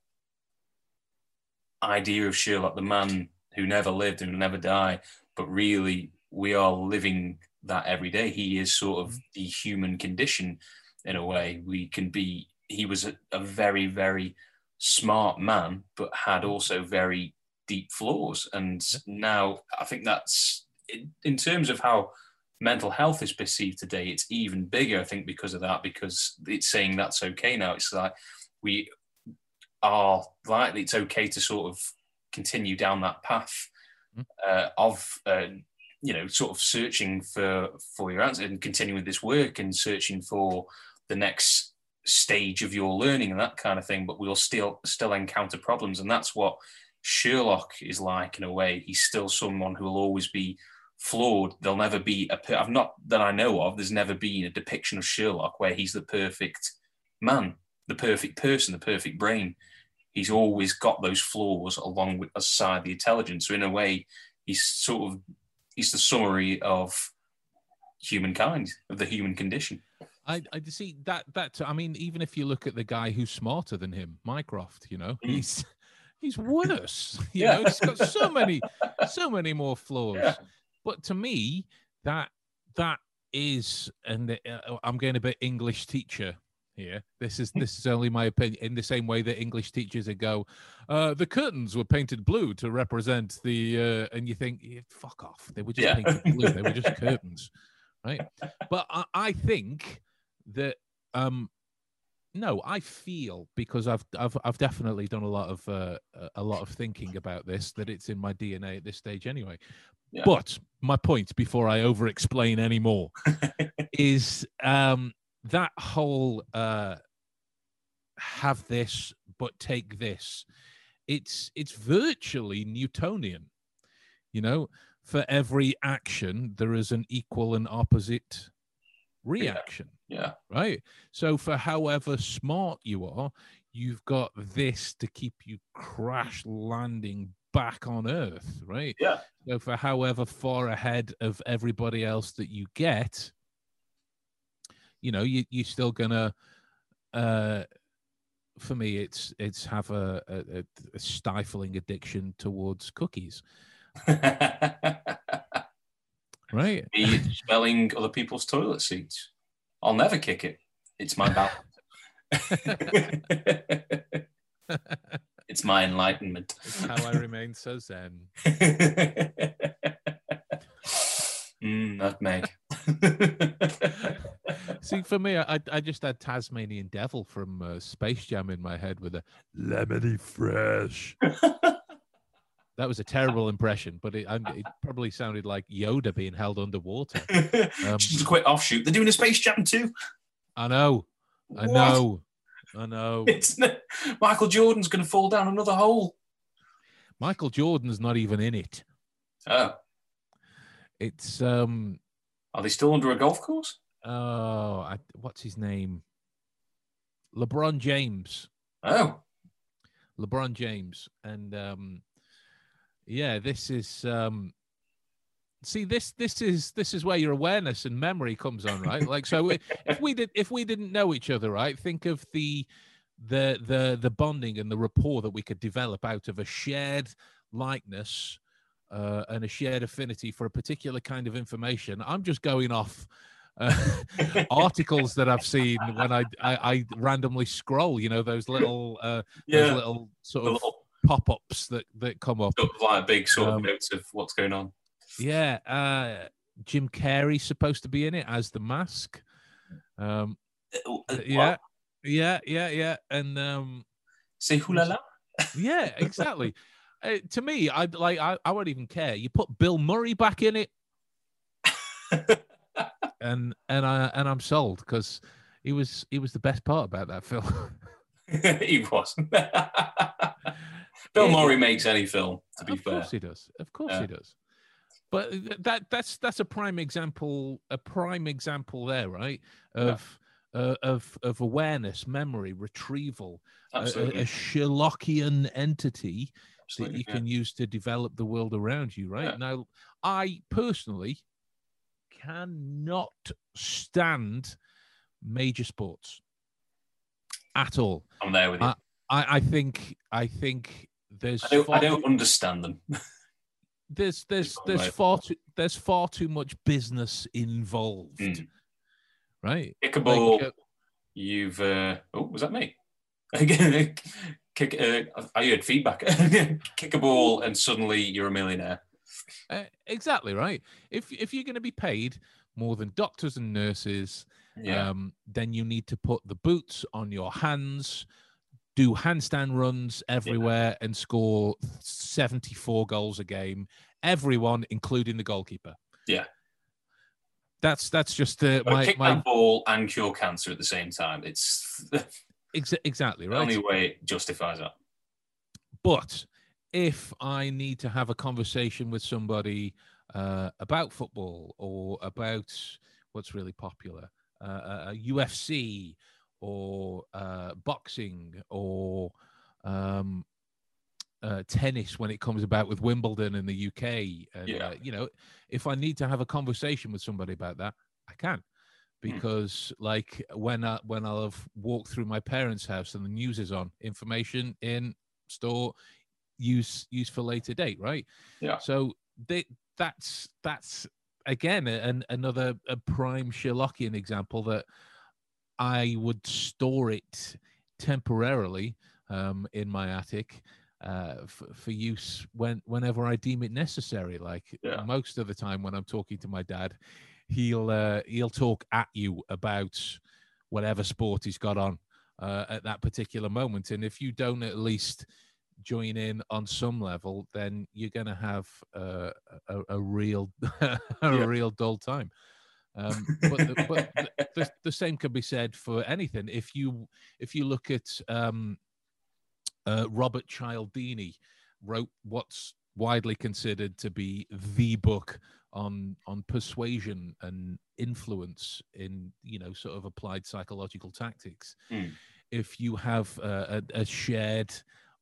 idea of Sherlock, the man who never lived and never die, but really we are living that every day. He is sort of mm-hmm. the human condition in a way. We can be. He was a, a very, very smart man, but had mm. also very deep flaws. And now I think that's in terms of how mental health is perceived today, it's even bigger, I think, because of that, because it's saying that's okay now. It's like we are likely, it's okay to sort of continue down that path mm. uh, of. Uh, you know, sort of searching for for your answer and continuing this work and searching for the next stage of your learning and that kind of thing, but we'll still still encounter problems. And that's what Sherlock is like in a way. He's still someone who will always be flawed. There'll never be a I've not that I know of, there's never been a depiction of Sherlock where he's the perfect man, the perfect person, the perfect brain. He's always got those flaws along with aside the intelligence. So in a way, he's sort of he's the summary of humankind, of the human condition. I, I see that that I mean, even if you look at the guy who's smarter than him, Mycroft, you know, mm. he's he's worse. You yeah. know, he's got so many, so many more flaws. Yeah. But to me, that that is, and uh, I'm going a bit English teacher here. This is this is only my opinion. In the same way that English teachers would go, uh, the curtains were painted blue to represent the, uh, and you think, yeah, fuck off. They were just yeah. painted blue. They were just curtains, right? But I, I think that um no i feel because i've i've, I've definitely done a lot of uh, a lot of thinking about this that it's in my dna at this stage anyway yeah. but my point before i over explain anymore is um that whole uh have this but take this it's it's virtually newtonian You know, for every action, there is an equal and opposite reaction. Yeah. Right. So, for however smart you are, you've got this to keep you crash landing back on Earth. Right. Yeah. So, for however far ahead of everybody else that you get, you know, you, you're still going to, uh, for me, it's it's have a, a, a stifling addiction towards cookies, right? Me smelling other people's toilet seats. I'll never kick it. It's my balance. it's my enlightenment. It's how I remain so zen. mm, nutmeg. See, for me, I I just had Tasmanian Devil from uh, Space Jam in my head with a lemony fresh. That was a terrible impression, but it, it probably sounded like Yoda being held underwater. Um, Just a quick offshoot. They're doing a Space Jam too. I know, I What? know, I know. It's Michael Jordan's going to fall down another hole. Michael Jordan's not even in it. Oh, It's um are they still under a golf course? oh I, what's his name? LeBron James. Oh, LeBron James. And um yeah, this is um see this this is this is where your awareness and memory comes on, right? Like so if we did if we didn't know each other, right? Think of the the the the bonding and the rapport that we could develop out of a shared likeness uh, and a shared affinity for a particular kind of information. I'm just going off uh, articles that I've seen when I, I I randomly scroll. You know those little uh, those yeah. little sort A of little pop-ups that that come up. of big sort of Um, notes of what's going on. Yeah, uh, Jim Carrey's supposed to be in it as the mask. Um, Uh, uh, yeah, yeah, yeah, yeah, and um, Say hula la. yeah, exactly. uh, to me, I like. I, I won't even care. You put Bill Murray back in it, and and I and I'm sold because he was he was the best part about that film. he was. Bill Yeah, Murray makes any film, to be of fair. course he does. Of course Yeah. he does. But that that's that's a prime example. A prime example there, right? Yeah. Of uh, of of awareness, memory, retrieval, a- a, Absolutely. a Sherlockian entity that you yeah. can use to develop the world around you. Right Yeah. now, I personally cannot stand major sports at all. I'm there with you. I- I, I think I think there's I don't, I don't understand them. there's there's there's far too there's far too much business involved, Mm. right? Kick a Like, ball. uh, You've. Uh, oh, was that me? Again, kick. Uh, I heard feedback. Kick a ball, and suddenly you're a millionaire. uh, exactly right. If if you're going to be paid more than doctors and nurses, Yeah. um, then you need to put the boots on your hands, do handstand runs everywhere, and score 74 goals a game. Everyone, including the goalkeeper. Yeah. That's that's just uh, my kick my that ball and cure cancer at the same time. It's ex- exactly right. The only way it justifies that. But if I need to have a conversation with somebody uh, about football or about what's really popular, uh, uh, UFC or uh, boxing or um, uh, tennis when it comes about with Wimbledon in the UK, and Yeah. uh, you know, if I need to have a conversation with somebody about that, I can. Because, like, when I when I'll have walked through my parents' house and the news is on, information in store, use use for later date, right? Yeah. So they, that's that's again an, another a prime Sherlockian example that I would store it temporarily um, in my attic uh, for, for use when whenever I deem it necessary. Like Yeah. most of the time when I'm talking to my dad, he'll uh, he'll talk at you about whatever sport he's got on uh, at that particular moment, and if you don't at least join in on some level, then you're going to have uh, a, a real a Yeah. real dull time. Um, but the, but the, the, same can be said for anything. If you if you look at um, uh, Robert Cialdini, wrote what's widely considered to be the book on on persuasion and influence in you know sort of applied psychological tactics Mm. if you have a, a, a shared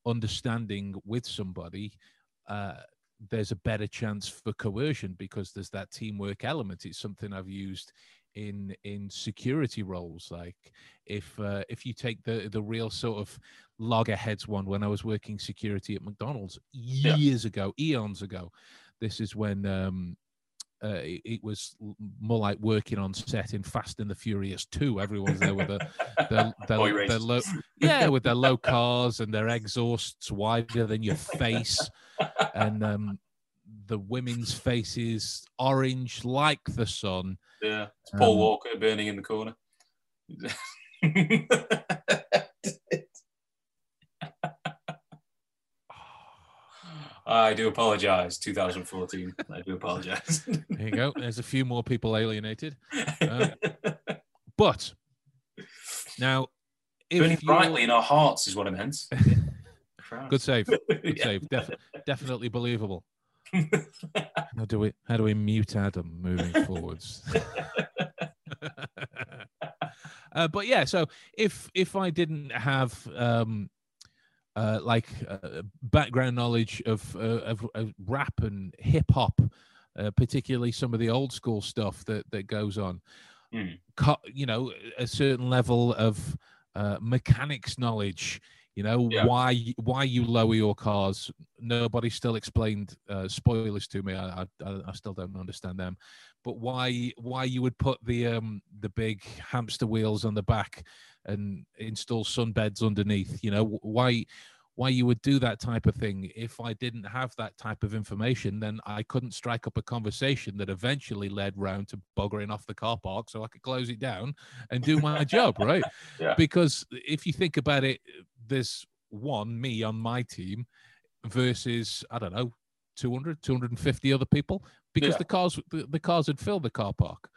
understanding with somebody uh there's a better chance for coercion because there's that teamwork element it's something i've used in in security roles like if uh, if you take the the real sort of loggerheads one when i was working security at mcdonald's Yeah. years ago eons ago this is when um uh, it, it was more like working on set in Fast and the Furious 2. Everyone's there with their, their, their, their low, yeah, with their low cars and their exhausts wider than your face, and um, the women's faces orange like the sun. Yeah, it's Paul Um, Walker burning in the corner. I do apologize, 2014. I do apologize. There you go. There's a few more people alienated. Um, But now, Burning if you brightly in our hearts is what I meant. good save, good Yeah. save, Def- definitely believable. How do we how do we mute Adam moving forwards? uh, but yeah, so if if I didn't have um uh, like uh, background knowledge of, uh, of of rap and hip hop, uh, particularly some of the old school stuff that that goes on, Hmm. co- you know, a certain level of uh, mechanics knowledge. You know Yeah. why why you lower your cars. Nobody still explained uh, spoilers to me. I, I I still don't understand them. But why why you would put the um the big hamster wheels on the back and install sunbeds underneath? You know why why you would do that type of thing. If I didn't have that type of information, then I couldn't strike up a conversation that eventually led round to buggering off the car park so I could close it down and do my job, right? Yeah. Because if you think about it, there's one, me on my team versus, I don't know, 200, 250 other people because Yeah. the cars the, the cars had filled the car park.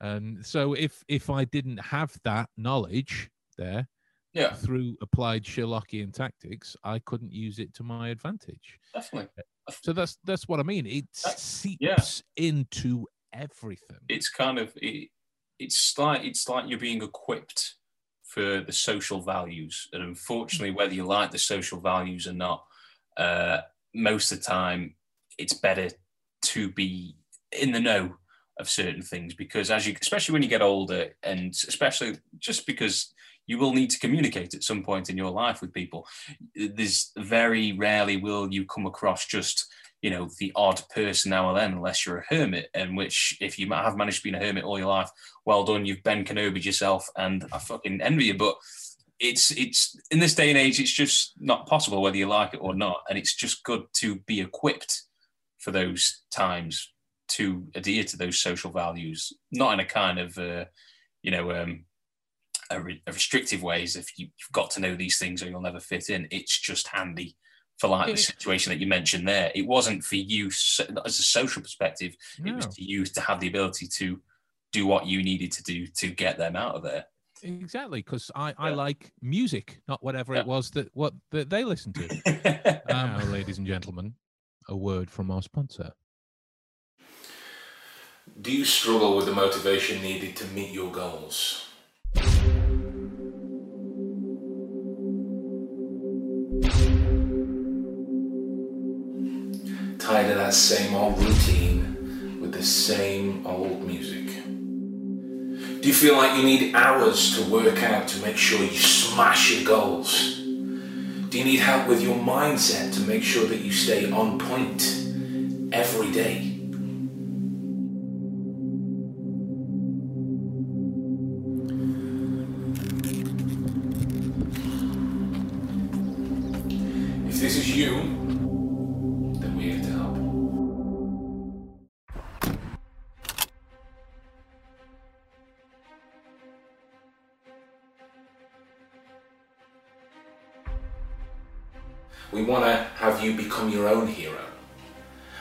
And so if if I didn't have that knowledge there, Yeah, through applied Sherlockian tactics, I couldn't use it to my advantage. definitely. So that's that's what I mean. It seeps yeah. into everything. It's kind of it, it's like it's like you're being equipped for the social values, and unfortunately, whether you like the social values or not, uh, most of the time, it's better to be in the know of certain things because as you especially when you get older and especially just because you will need to communicate at some point in your life with people there's very rarely will you come across just you know the odd person now and then unless you're a hermit and which if you have managed to be a hermit all your life well done you've ben kenobi yourself and i fucking envy you. But it's it's in this day and age it's just not possible whether you like it or not. And it's just good to be equipped for those times to adhere to those social values not in a kind of uh, you know um, a, re- a restrictive ways if you, you've got to know these things or you'll never fit in it's just handy for like Yeah. the situation that you mentioned there it wasn't for you so, as a social perspective it was to you to have the ability to do what you needed to do to get them out of there Exactly, because I, I like music, not whatever Yeah. it was that what that they listened to. Um, now, ladies and gentlemen, a word from our sponsor. Do you struggle with the motivation needed to meet your goals? Tired of that same old routine with the same old music? Do you feel like you need hours to work out to make sure you smash your goals? Do you need help with your mindset to make sure that you stay on point every day? Become your own hero.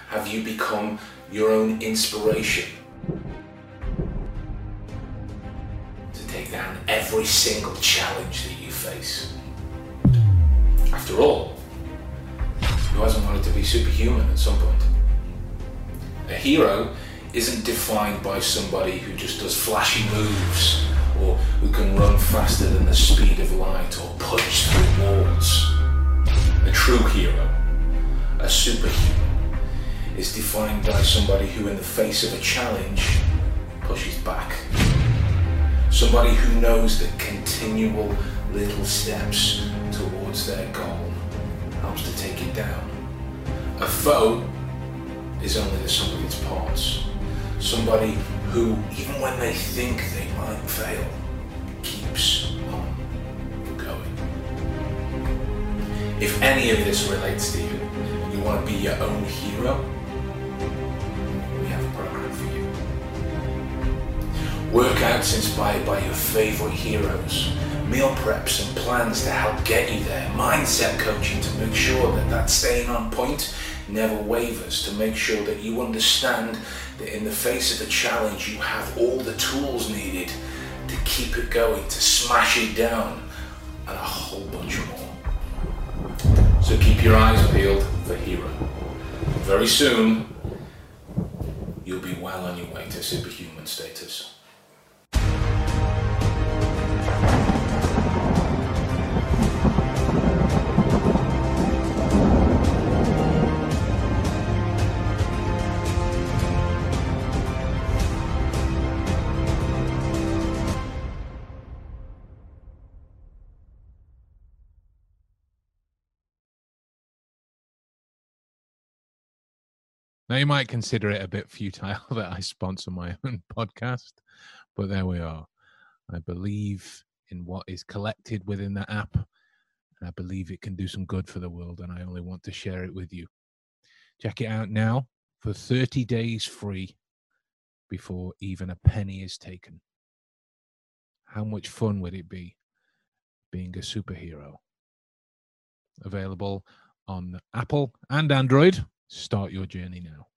Have you become your own inspiration. To take down every single challenge that you face. After all, who hasn't wanted to be superhuman at some point. A hero isn't defined by somebody who just does flashy moves or who can run faster than the speed of light or punch through walls. A true hero, a superhero, is defined by somebody who, in the face of a challenge, pushes back. Somebody who knows that continual little steps towards their goal helps to take it down. A foe is only the sum of its parts. Somebody who, even when they think they might fail, keeps on going. If any of this relates to you, you want to be your own hero, we have a program for you. Workouts inspired by your favorite heroes, meal preps and plans to help get you there, mindset coaching to make sure that that staying on point never wavers, to make sure that you understand that in the face of a challenge you have all the tools needed to keep it going, to smash it down, and a whole bunch more. So keep your eyes peeled for Hero. Very soon, you'll be well on your way to superhuman status. Now, you might consider it a bit futile that I sponsor my own podcast, but there we are. I believe in what is collected within the app, and I believe it can do some good for the world, and I only want to share it with you. Check it out now for 30 days free before even a penny is taken. How much fun would it be being a superhero? Available on Apple and Android Start your journey now.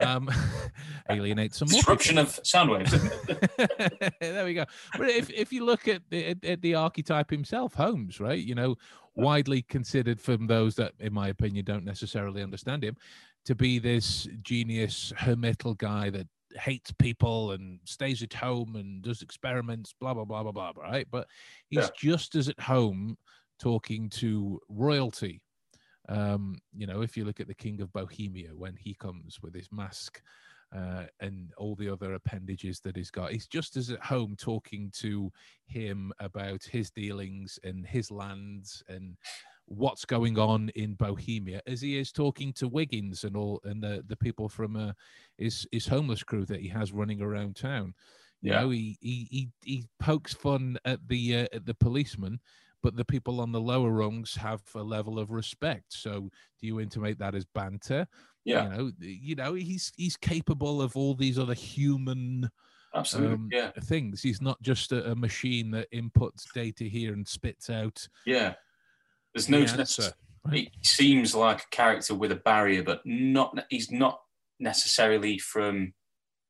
um, alienate some more. disruption of sound waves. there we go. But if if you look at the, at the archetype himself, Holmes, right? You know, widely considered from those that, in my opinion, don't necessarily understand him, to be this genius hermital guy that hates people and stays at home and does experiments, blah blah blah blah blah. Right? But he's yeah. just as at home talking to royalty. Um, you know, if you look at the King of Bohemia when he comes with his mask uh, and all the other appendages that he's got. He's just as at home talking to him about his dealings and his lands and what's going on in Bohemia as he is talking to Wiggins and all and the, the people from uh, his his homeless crew that he has running around town. You yeah. know, he, he he he pokes fun at the uh, at the policeman, but the people on the lower rungs have a level of respect. So, do you intimate that as banter? Yeah. You know, you know, he's he's capable of all these other human absolutely um, yeah things. He's not just a, a, machine that inputs data here and spits out. Yeah. There's no the answer, right? he seems like a character with a barrier, but not he's not necessarily from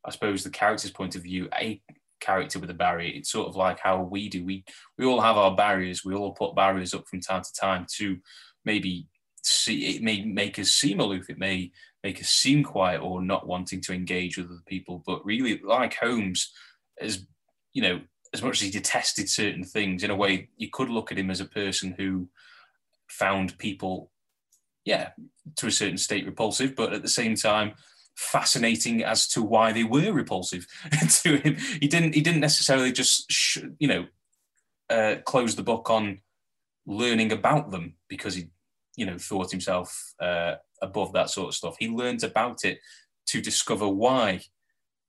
I suppose the character's point of view, a character with a barrier. It's sort of like how we do. We we all have our barriers. We all put barriers up from time to time to maybe see it may make us seem aloof it may make us seem quiet or not wanting to engage with other people but really like holmes as you know as much as he detested certain things in a way you could look at him as a person who found people yeah to a certain state repulsive but at the same time fascinating as to why they were repulsive to him. He didn't he didn't necessarily just sh- you know uh, close the book on learning about them because he you know, thought himself uh, above that sort of stuff. He learned about it to discover why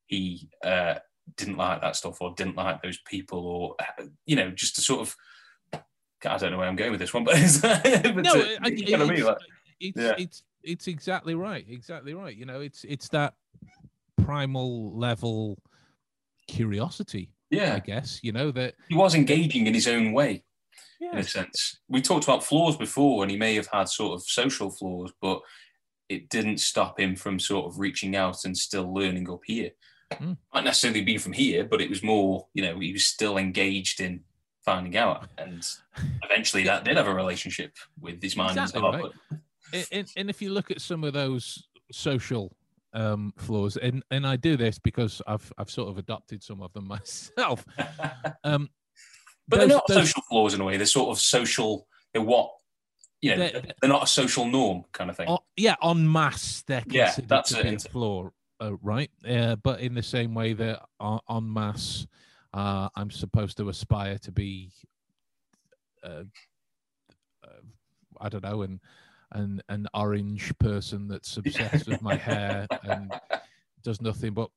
he uh, didn't like that stuff or didn't like those people, or you know, just to sort of. I don't know where I'm going with this one, but, but no, to, I, you know it's, like, it's, yeah. it's it's exactly right, exactly right. You know, it's it's that primal level curiosity. Yeah, I guess you know that he was engaging in his own way in a sense. We talked about flaws before, and he may have had sort of social flaws, but it didn't stop him from sort of reaching out and still learning up here. Mm. Not necessarily being from here, but it was more, you know, he was still engaged in finding out, and eventually that did have a relationship with his mind Exactly and right. heart. and, and, if you look at some of those social um, flaws, and and I do this because I've I've sort of adopted some of them myself. But, they're not those- social flaws in a way. They're sort of social. They're what, you know, They're- they're, not a social norm kind of thing. o- yeah, en masse, they're Yeah, that's to it, be a flaw, uh, right? Uh, but in the same way that en, en masse, uh, I'm supposed to aspire to be, uh, uh, I don't know, and an an orange person that's obsessed with my hair and does nothing but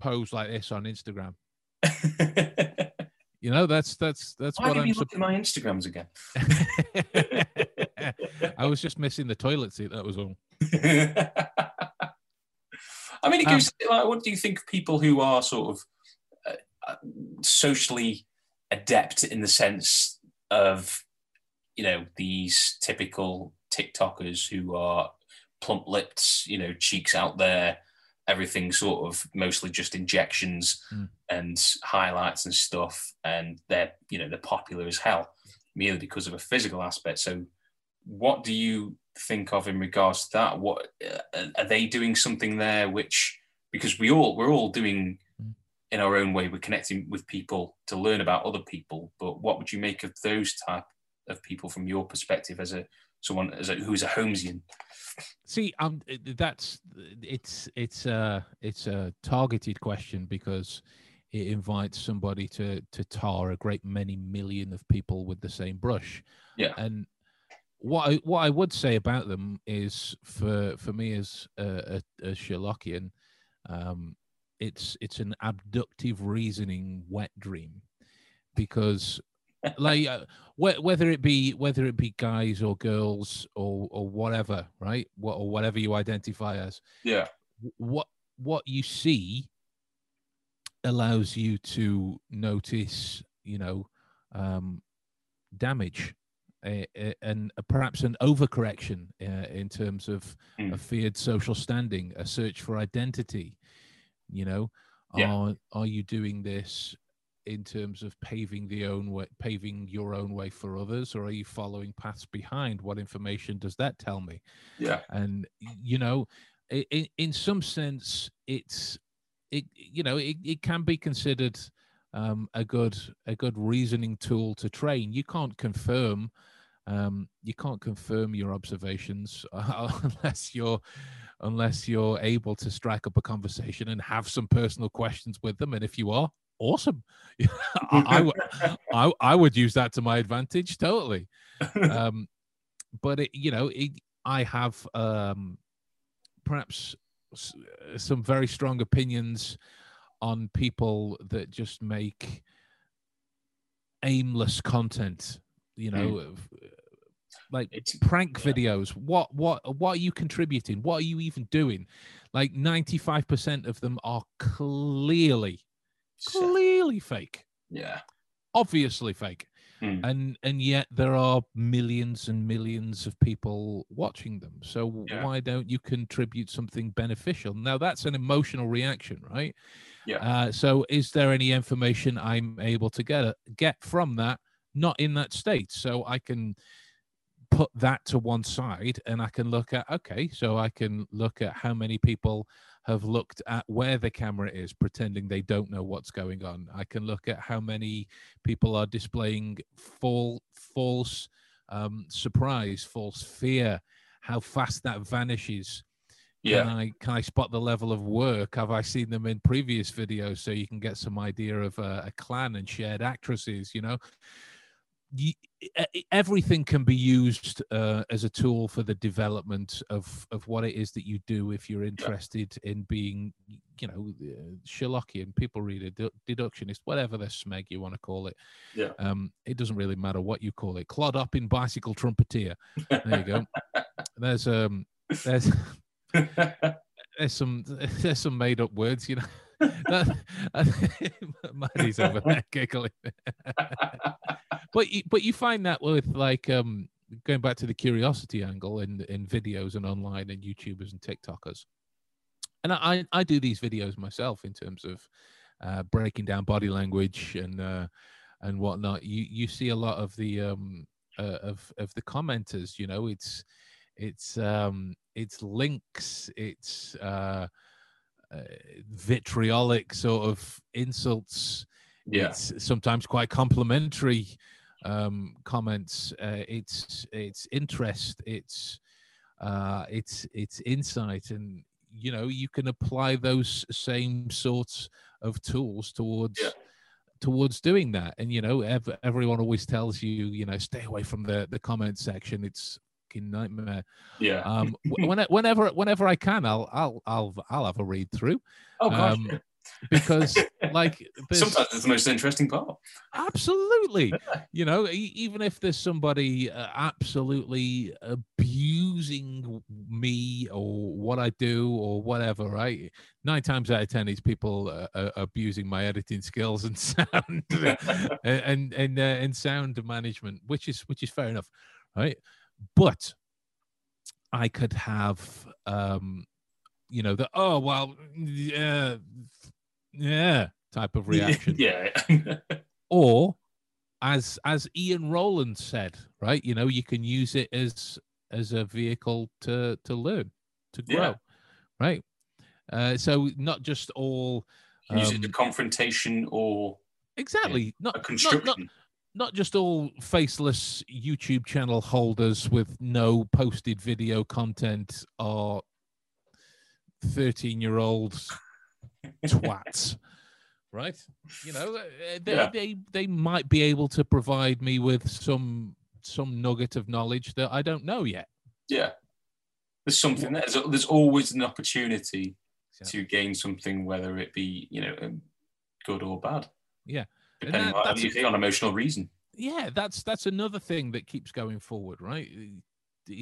pose like this on Instagram. You know, that's that's that's Why what I'm. you sup- look at my Instagrams again? I was just missing the toilet seat. That was all. I mean, it Um, goes like, what do you think of people who are sort of uh, uh, socially adept in the sense of, you know, these typical TikTokers who are plump lipped, you know, cheeks out there, everything sort of mostly just injections Mm. and highlights and stuff, and they're, you know, they're popular as hell merely because of a physical aspect. So, what do you think of in regards to that? What uh, are they doing something there? Which because we all we're all doing Mm. in our own way. We're connecting with people to learn about other people. But what would you make of those type of people from your perspective as a someone as a who's a Holmesian? See, um, that's it's it's a it's a targeted question because it invites somebody to to tar a great many million of people with the same brush. Yeah. And what I what I would say about them is for for me as a, a, a Sherlockian, um, it's it's an abductive reasoning wet dream because like uh, whe- whether it be whether it be guys or girls or or whatever right what or whatever you identify as Yeah, what what you see allows you to notice you know um damage uh, and uh, perhaps an overcorrection uh, in terms of Mm. a feared social standing a search for identity you know Yeah. are are you doing this in terms of paving the own way paving your own way for others or are you following paths behind? What information does that tell me? Yeah, and you know i- i- in some sense it's it you know it, it can be considered um, a good a good reasoning tool to train. You can't confirm um, you can't confirm your observations unless you're unless you're able to strike up a conversation and have some personal questions with them. And if you are awesome I, I, would- I, I would use that to my advantage totally um, but it, you know, it, I have um, perhaps uh, some very strong opinions on people that just make aimless content. You know, of, uh, like It's- prank yeah. videos. What what what are you contributing? What are you even doing? Like ninety five percent of them are clearly clearly fake. Yeah, obviously fake. Hmm. and and yet there are millions and millions of people watching them. So Yeah. why don't you contribute something beneficial? Now that's an emotional reaction right? Yeah. uh, so is there any information i'm able to get get from that? Not in that state. So i can put that to one side and i can look at okay so i can look at how many people have looked at where the camera is pretending they don't know what's going on i can look at how many people are displaying full false um, surprise false fear how fast that vanishes yeah, can I can I spot the level of work? Have I seen them in previous videos so you can get some idea of a, a clan and shared actresses? You know, you, everything can be used uh, as a tool for the development of of what it is that you do if you're interested in being, you know, uh, Sherlockian. People read it, deductionist, whatever the smeg you want to call it. Yeah. Um, it doesn't really matter what you call it. Clod up in bicycle trumpeter. There you go. There's um there's there's some there's some made up words, you know. That, Maddie's over there giggling. But you, but you find that with like um going back to the curiosity angle in in videos and online and YouTubers and TikTokers, and I I do these videos myself in terms of uh, breaking down body language and uh, and whatnot. You you see a lot of the um uh, of of the commenters. You know, it's it's um it's links, it's uh, uh vitriolic sort of insults. Yeah. It's sometimes quite complimentary um, comments. Uh, it's it's interest. It's uh, it's it's insight, and you know you can apply those same sorts of tools towards. Yeah. towards doing that and you know ev- everyone always tells you you know stay away from the the comment section it's fucking nightmare Yeah. um wh- when, whenever whenever i can i'll i'll i'll i'll have a read through oh gosh. um, because like Sometimes it's the most interesting part. Absolutely. You know, even if there's somebody uh, absolutely abusing me or what I do or whatever, right? Nine times out of ten, these people uh, are abusing my editing skills and sound and and uh, and sound management, which is which is fair enough, right? But I could have, um, you know, the oh well, yeah, yeah type of reaction yeah. or as as ian rowland said right you know you can use it as as a vehicle to to learn to grow Yeah. right uh so not just all Use it um, to confrontation or exactly a not, not construction. not not just all faceless youtube channel holders with no posted video content are 13 year olds twats right you know uh, they, Yeah. they they might be able to provide me with some some nugget of knowledge that i don't know yet yeah. There's something there. There's, there's always an opportunity Yeah. to gain something, whether it be, you know, um, good or bad. Yeah. And Depending that- on, that's- on emotional reason. yeah that's that's another thing that keeps going forward right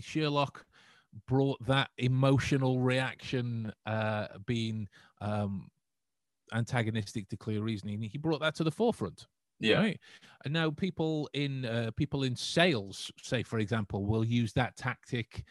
sherlock brought that emotional reaction uh being um antagonistic to clear reasoning he brought that to the forefront Yeah. right and now people in uh, people in sales say for example will use that tactic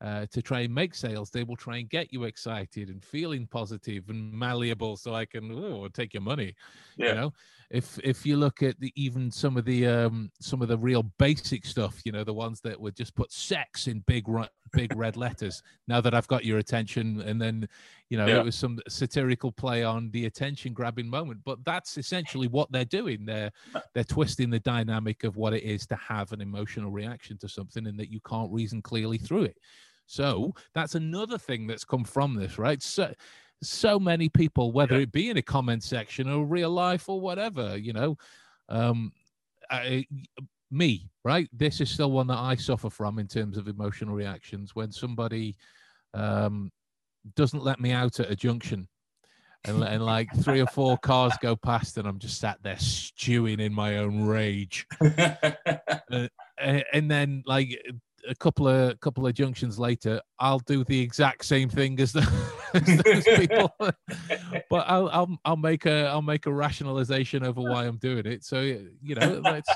uh, to try and make sales they will try and get you excited and feeling positive and malleable so i can oh, take your money Yeah. you know if if you look at the even some of the um some of the real basic stuff you know the ones that would just put sex in big big red letters. Now that i've got your attention and then you know Yeah. it was some satirical play on the attention grabbing moment but that's essentially what they're doing. They're they're twisting the dynamic of what it is to have an emotional reaction to something and that you can't reason clearly through it. So that's another thing that's come from this right? So so many people whether Yeah. it be in a comment section or real life or whatever you know um I, me right this is still one that i suffer from in terms of emotional reactions when somebody um doesn't let me out at a junction and, and like three or four cars go past and i'm just sat there stewing in my own rage uh, and then like a couple of couple of junctions later i'll do the exact same thing as, the, as those people. But I'll, I'll i'll make a i'll make a rationalization over why i'm doing it. So you know that's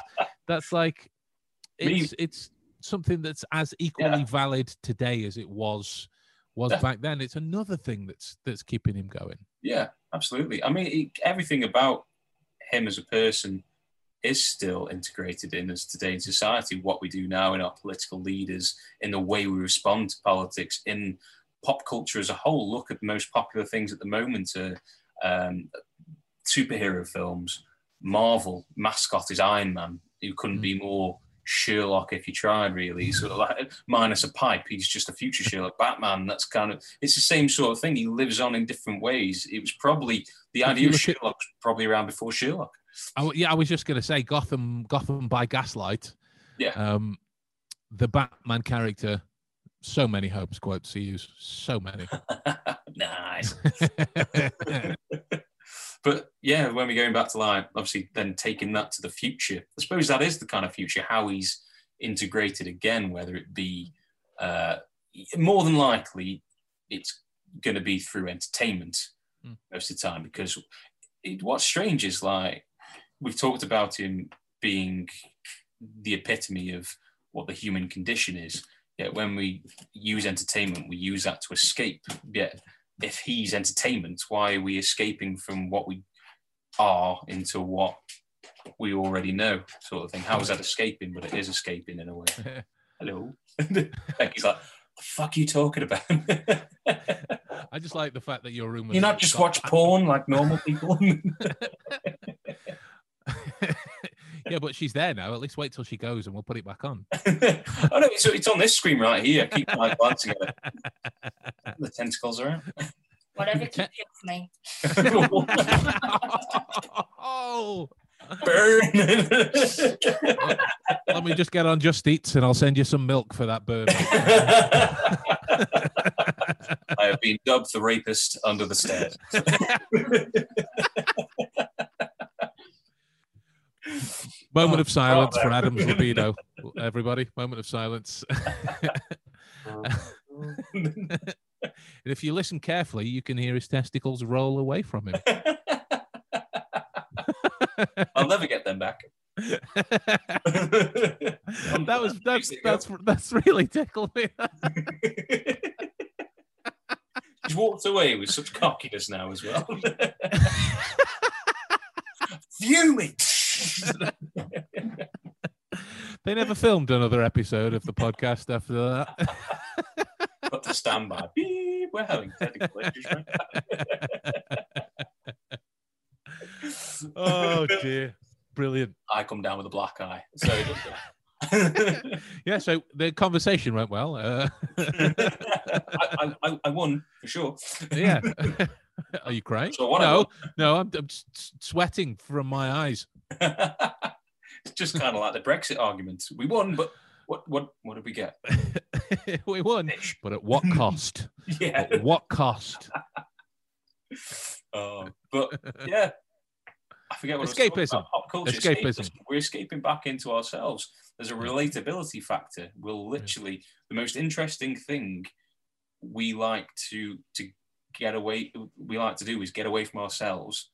that's like it's it's something that's as equally valid today as it was was Yeah. back then. It's another thing that's that's keeping him going. Yeah, absolutely. I mean, it, everything about him as a person is still integrated in us today in society. What we do now in our political leaders, in the way we respond to politics, in pop culture as a whole. Look at the most popular things at the moment: are, um, superhero films. Marvel mascot is Iron Man. Who couldn't Mm. be more Sherlock if you tried, really. Sort of like minus a pipe. He's just a future Sherlock. Batman. That's kind of it's the same sort of thing. He lives on in different ways. It was probably the idea of at- Sherlock probably around before Sherlock. I yeah, I was just going to say Gotham, Gotham by Gaslight. Yeah. Um, the Batman character, so many hopes quotes he used, so many. nice. But yeah, when we're going back to like obviously then taking that to the future, I suppose that is the kind of future how he's integrated again, whether it be uh, more than likely it's going to be through entertainment Hmm. most of the time because it, what's strange is like we've talked about him being the epitome of what the human condition is. Yet when we use entertainment, we use that to escape. Yet if he's entertainment, why are we escaping from what we are into what we already know, sort of thing? How is that escaping? But it is escaping in a way. Hello. he's like, the fuck are you talking about? I just like the fact that your room. You not just watch porn like normal people. yeah, but she's there now. At least wait till she goes, and we'll put it back on. oh no, it's, it's on this screen right here. Keep my glancing at it. The tentacles are out. Whatever keeps you off me. oh, Burn. let me just get on Just Eats, and I'll send you some milk for that burn. I have been dubbed the rapist under the stairs. Moment Oh, of silence God. for Adam's libido. Everybody, moment of silence. and if you listen carefully, you can hear his testicles roll away from him. I'll never get them back. that was that's There you go. that's that's really tickled me. He's walked away with such cockiness now as well. Fuming. they never filmed another episode of the podcast after that. Got to standby. Beep, we're having technical issues. right? oh dear, brilliant. I come down with a black eye. So. Yeah, so the conversation went well. Uh, I, I, I won for sure. yeah. Are you crying? So no, no, I'm, I'm sweating from my eyes. It's just kind of like the Brexit argument. We won, but what what what did we get? we won, but at what cost? Yeah. at what cost? Uh, but yeah, I forget what Escapism. Pop culture Escapism. escapism. We're escaping back into ourselves. There's a relatability factor. We'll literally the most interesting thing we like to to get away. We like to do is get away from ourselves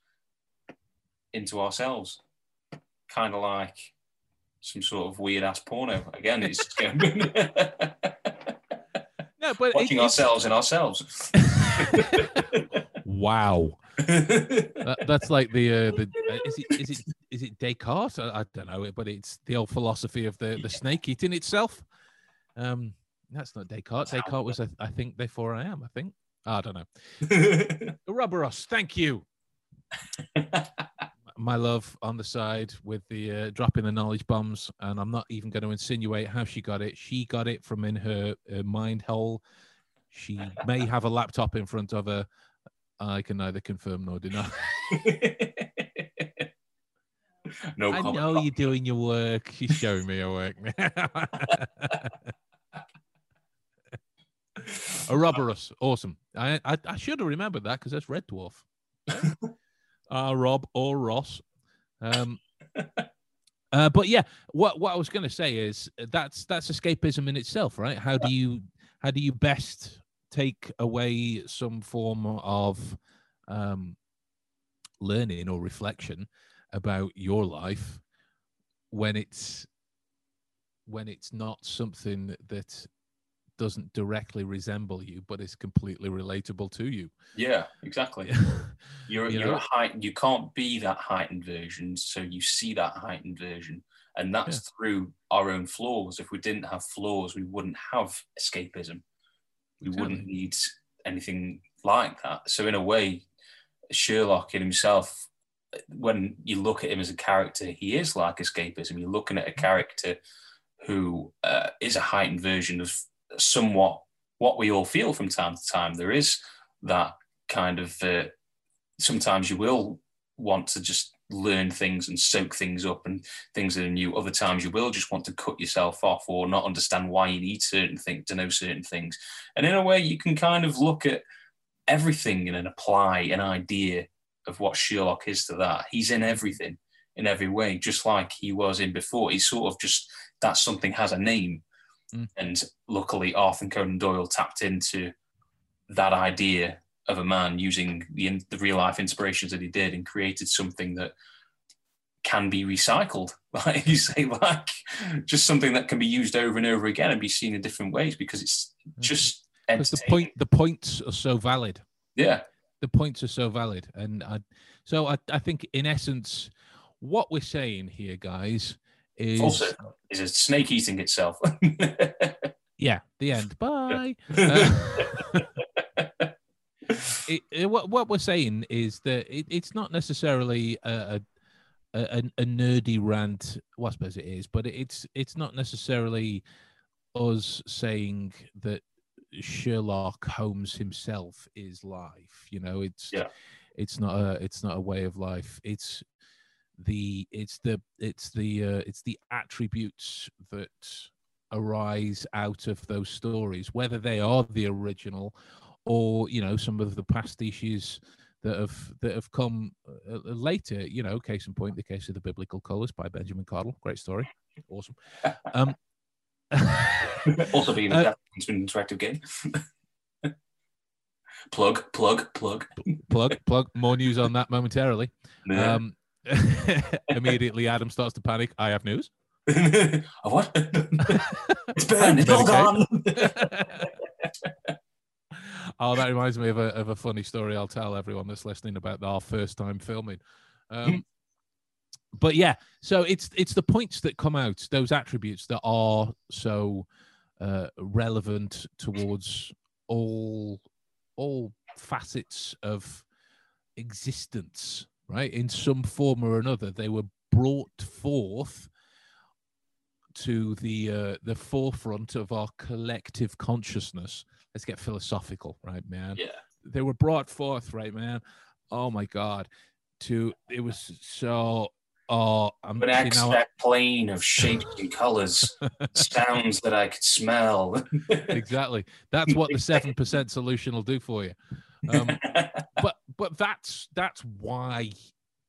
into ourselves, kind of like some sort of weird ass porno. Again, it's No, but watching it- ourselves in ourselves. Wow, that, that's like the uh, the uh, is it is it is it Descartes? I, I don't know, but it's the old philosophy of the the snake eating itself. Um, that's not Descartes. Descartes was, I, I think, therefore I am. I think. I don't know. Ouroboros, thank you. My love on the side with the uh, dropping the knowledge bombs, and I'm not even going to insinuate how she got it. She got it from in her, her mind hole. She may have a laptop in front of her. I can neither confirm nor deny. no I comment. know you're doing your work. She's showing me her work. a Ouroboros, awesome. I, I I should have remembered that because that's Red Dwarf. Uh, Rob or Ross. Um, uh, but yeah, what what I was going to say is that's that's escapism in itself, right? How do you how do you best take away some form of um, learning or reflection about your life when it's when it's not something that doesn't directly resemble you but is completely relatable to you Yeah, exactly. You're You you're know? a height. You can't be that heightened version, so you see that heightened version, and that's through our own flaws. If we didn't have flaws, we wouldn't have escapism. We wouldn't need anything like that. So in a way, Sherlock in himself, when you look at him as a character, he is like escapism. You're looking at a character who uh, is a heightened version of somewhat what we all feel from time to time. There is that kind of uh, sometimes you will want to just learn things and soak things up and things that are new. Other times you will just want to cut yourself off or not understand why you need certain things to know certain things. And in a way, you can kind of look at everything and then apply an idea of what Sherlock is to that. He's in everything in every way, just like he was in before. He's sort of just that something has a name. Mm. And luckily, Arthur Conan Doyle tapped into that idea of a man using the, the real life inspirations that he did and created something that can be recycled. Like you say, like just something that can be used over and over again and be seen in different ways because it's just Because the point, the points are so valid. Yeah, The points are so valid, and I, so I, I think in essence, what we're saying here, guys, is also is a snake eating itself. yeah, the end. Bye. Uh, it, it- what what we're saying is that it, it's not necessarily a, a, a, a nerdy rant. Well, I suppose it is, but it's it's not necessarily us saying that Sherlock Holmes himself is life. You know, it's Yeah. it's not a it's not a way of life. It's the it's the it's the uh, it's the attributes that arise out of those stories, whether they are the original or you know some of the pastiches that have that have come uh, uh, later. You know, case in point, the case of the biblical colours by Benjamin Cardall. Great story, awesome. Um, also being a Uh, uh, interactive game. plug, plug, plug. plug plug more news on that momentarily. Um, immediately, Adam starts to panic. I have news. What? it's. Hold Medicaid. on. oh, that reminds me of a of a funny story I'll tell everyone that's listening about our first time filming. Um, but yeah, so it's it's the points that come out, those attributes that are so uh, relevant towards all all facets of existence, right? In some form or another, they were brought forth to the uh, the forefront of our collective consciousness. Let's get philosophical, right, man? yeah. They were brought forth, right, man? Oh my god! To it was so. Oh, I'm An see, now abstract plane of shapes and colors, sounds that I could smell. exactly. That's what the seven percent solution will do for you. Um, but but that's that's why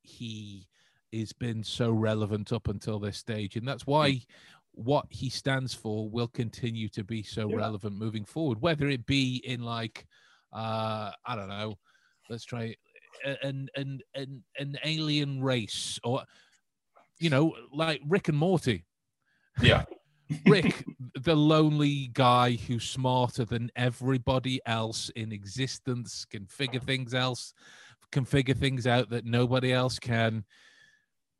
he has been so relevant up until this stage, and that's why what he stands for will continue to be so Yeah. relevant moving forward. Whether it be in like uh, I don't know, let's try an an an an alien race or you know like Rick and Morty. yeah. Rick, the lonely guy who's smarter than everybody else in existence, can figure things else, can figure things out that nobody else can.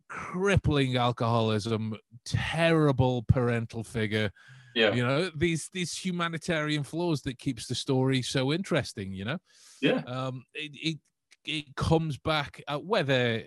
Crippling alcoholism, terrible parental figure. Yeah. You know these these humanitarian flaws that keeps the story so interesting. You know, Yeah. um, it, it it comes back uh, whether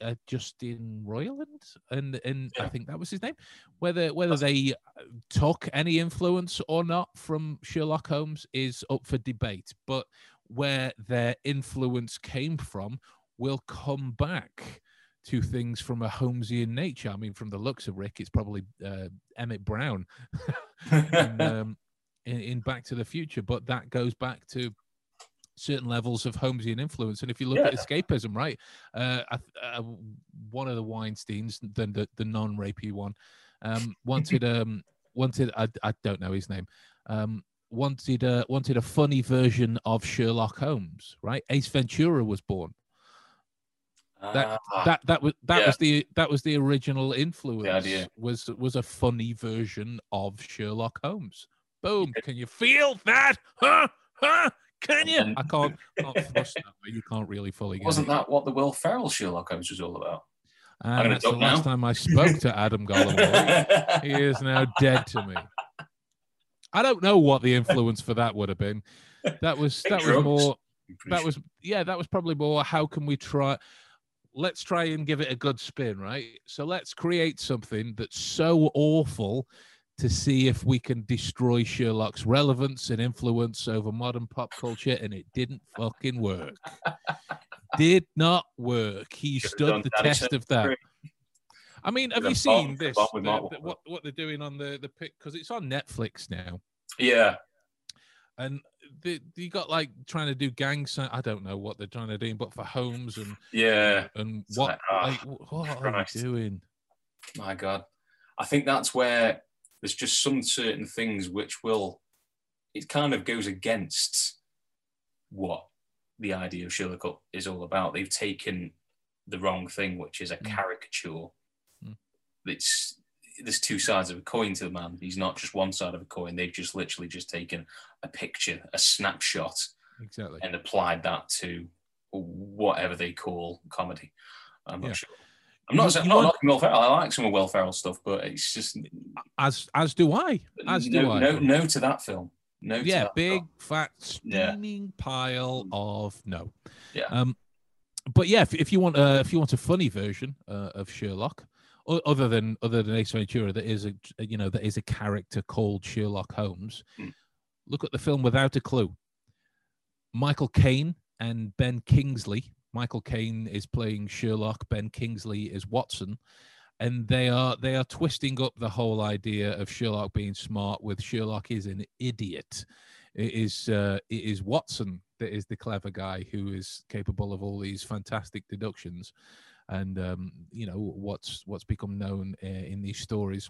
uh, Justin Roiland and and I think that was his name, whether whether they uh, took any influence or not from Sherlock Holmes is up for debate. But where their influence came from will come back to things from a Holmesian nature. I mean, from the looks of Rick, it's probably uh, Emmett Brown in, um, in, in Back to the Future, but that goes back to certain levels of Holmesian influence. And if you look at escapism, right, uh, I uh, one of the Weinsteins, the the, the non-rapey one, um, wanted um wanted I, I don't know his name, um, wanted uh, wanted a funny version of Sherlock Holmes, right? Ace Ventura was born. That Ah, that that was that yeah. was the that was the original influence. idea. was was a funny version of Sherlock Holmes. Boom! Can you feel that? Huh? Huh? Can you? I can't. can't thrust that way. You can't really fully get wasn't it. that what the Will Ferrell Sherlock Holmes was all about? And gonna that's the duck last time I spoke to Adam Gollum. he is now dead to me. I don't know what the influence for that would have been. That was that was more that was yeah that was probably more how can we try let's try and give it a good spin right so let's create something that's so awful to see if we can destroy sherlock's relevance and influence over modern pop culture and it didn't fucking work did not work he Should've stood the test of that i mean have you seen this the- the- what, what they're doing on the the pic because it's on netflix now Yeah. and they, you got like trying to do gang sign. I don't know what they're trying to do, but for Holmes and Yeah. and what like, ah, like wh- what are Christ. you doing? My God. I think that's where there's just some certain things which will, it kind of goes against what the idea of Sherlock is all about. They've taken the wrong thing, which is a Mm. caricature. Mm. It's there's two sides of a coin to the man. He's not just one side of a coin. They've just literally just taken a picture, a snapshot, Exactly. and applied that to whatever they call comedy. I'm not Yeah. sure. I'm not, I'm not knocking Will Ferrell. I like some of Will Ferrell stuff, but it's just As as do I. As do no, I. no, no to that film. No, to yeah, that big film. fat Yeah. steaming pile Mm. of no. Yeah. Um, but yeah, if, if you want uh, if you want a funny version uh, of Sherlock, other than other than Ace Ventura, that is a you know that is a character called Sherlock Holmes. Mm. Look at the film without a clue. Michael Caine and Ben Kingsley. Michael Caine is playing Sherlock. Ben Kingsley is Watson, and they are they are twisting up the whole idea of Sherlock being smart with Sherlock is an idiot. It is uh, it is Watson that is the clever guy who is capable of all these fantastic deductions, and um, you know what's what's become known uh, in these stories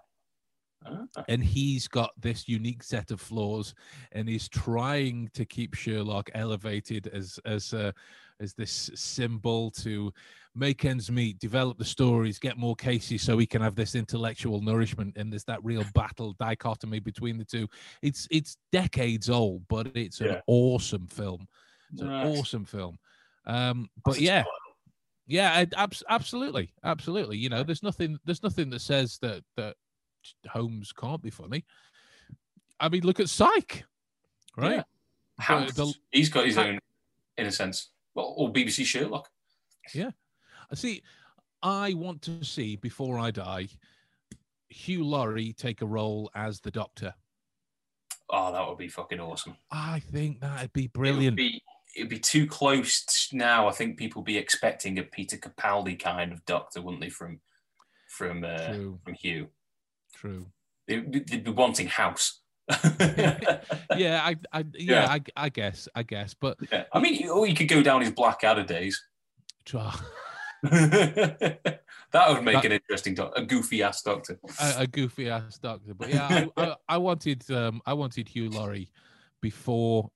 Ah, and he's got this unique set of flaws and he's trying to keep sherlock elevated as as uh, as this symbol to make ends meet develop the stories get more cases so we can have this intellectual nourishment and there's that real battle dichotomy between the two. It's it's decades old but it's an awesome film. It's an awesome film. Um but That's yeah. exciting. yeah absolutely absolutely. You know there's nothing there's nothing that says that that holmes can't be funny. I mean look at psych right? Yeah. Hanks, the- he's got his own, in a sense. Well, or BBC Sherlock. Yeah, I see i want to see before i die hugh laurie take a role as the doctor Oh, that would be fucking awesome. i think that'd be It would brilliant be, it'd be too close t- now. I think people be expecting a Peter Capaldi kind of Doctor, wouldn't they? From from uh, true from Hugh, true they'd be wanting House. yeah i i yeah, I, I guess i guess but Yeah. I mean, or you could go down his Blackadder days. that would make That- an interesting doc, a goofy ass Doctor. a, a goofy ass doctor. But yeah, I, I, I wanted um I wanted Hugh Laurie before.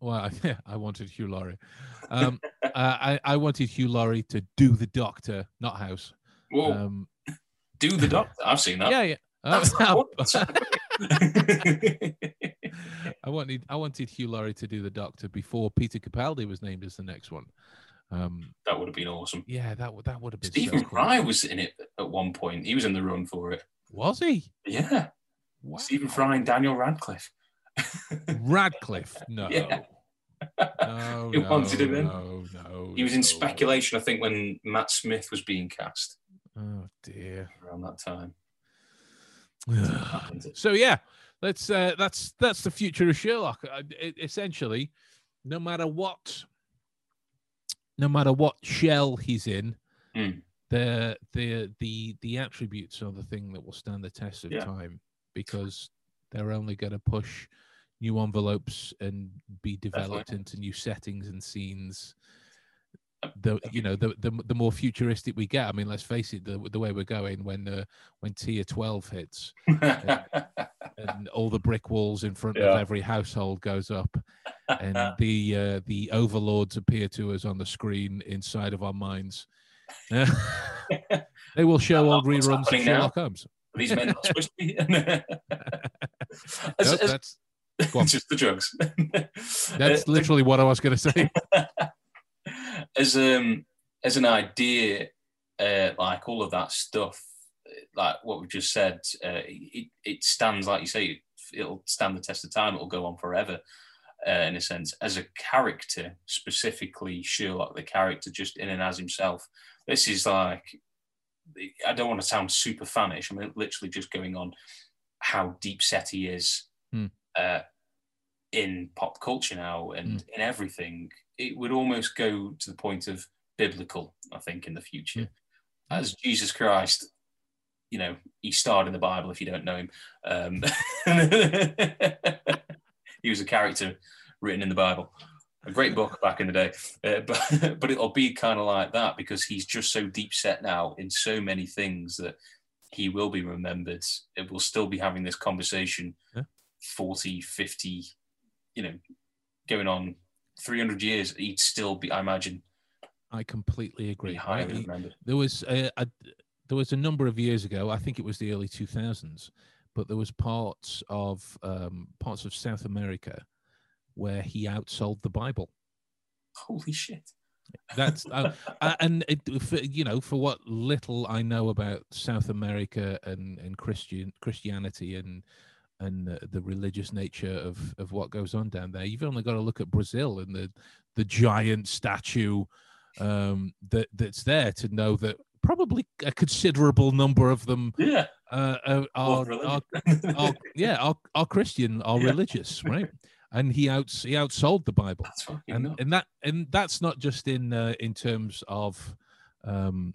Well, I, I wanted Hugh Laurie. Um, uh, I I wanted Hugh Laurie to do the Doctor, not House. Whoa, Um, do the Doctor. I've seen that. yeah, yeah. Uh, That's not one. I wanted I wanted Hugh Laurie to do the Doctor before Peter Capaldi was named as the next one. Um, that would have been awesome. yeah, that would that would have been Stephen so cool. Fry was in it at one point. He was in the run for it. Was he? Yeah, Wow. Stephen Fry and Daniel Radcliffe. Radcliffe? No. Yeah. No, He no, wanted him in. no, no. He was in no. speculation, I think, when Matt Smith was being cast Oh dear. around that time. So yeah, let's uh, that's that's the future of Sherlock. Uh, essentially, no matter what, no matter what shell he's in, Mm. the the the the attributes are the thing that will stand the test of Yeah. time because they're only going to push new envelopes and be developed into new settings and scenes the you know the, the the more futuristic we get i mean let's face it the, the way we're going when uh, when tier 12 hits and all the brick walls in front Yeah. of every household goes up and the uh, the overlords appear to us on the screen inside of our minds they will show old reruns of? Sherlock Holmes. These men not supposed to be. As- Nope, as- that's just the drugs. that's Uh, literally what I was going to say. As um as an idea, uh, like all of that stuff, like what we just said, uh, it, it stands like you say, it'll stand the test of time. It'll go on forever, uh, in a sense. As a character, specifically Sherlock, the character, just in and as himself. This is like, I don't want to sound super fanish. I mean, literally just going on how deep set he is. Hmm. Uh, in pop culture now and in everything, it would almost go to the point of biblical, I think, in the future. As Jesus Christ, you know, he starred in the Bible if you don't know him. Um, he was a character written in the Bible. A great book back in the day. Uh, but, but it'll be kind of like that because he's just so deep set now in so many things that he will be remembered. It will still be having this conversation Yeah. 40, 50, you know, going on 300 years. He'd still be, I imagine, I completely agree. highly? There was a, a there was a number of years ago. I think it was the early two thousands, but there was parts of um, parts of South America where he outsold the Bible. Holy shit. That's uh, uh, and it, for, you know for what little I know about South America and and Christian Christianity and and uh, the religious nature of of what goes on down there. You've only got to look at Brazil and the the giant statue um, that that's there to know that probably a considerable number of them Yeah. uh, uh, are, are, are yeah are, are Christian are Yeah. religious, right? And he outs he outsold the Bible That's and and that and that's not just in uh, in terms of um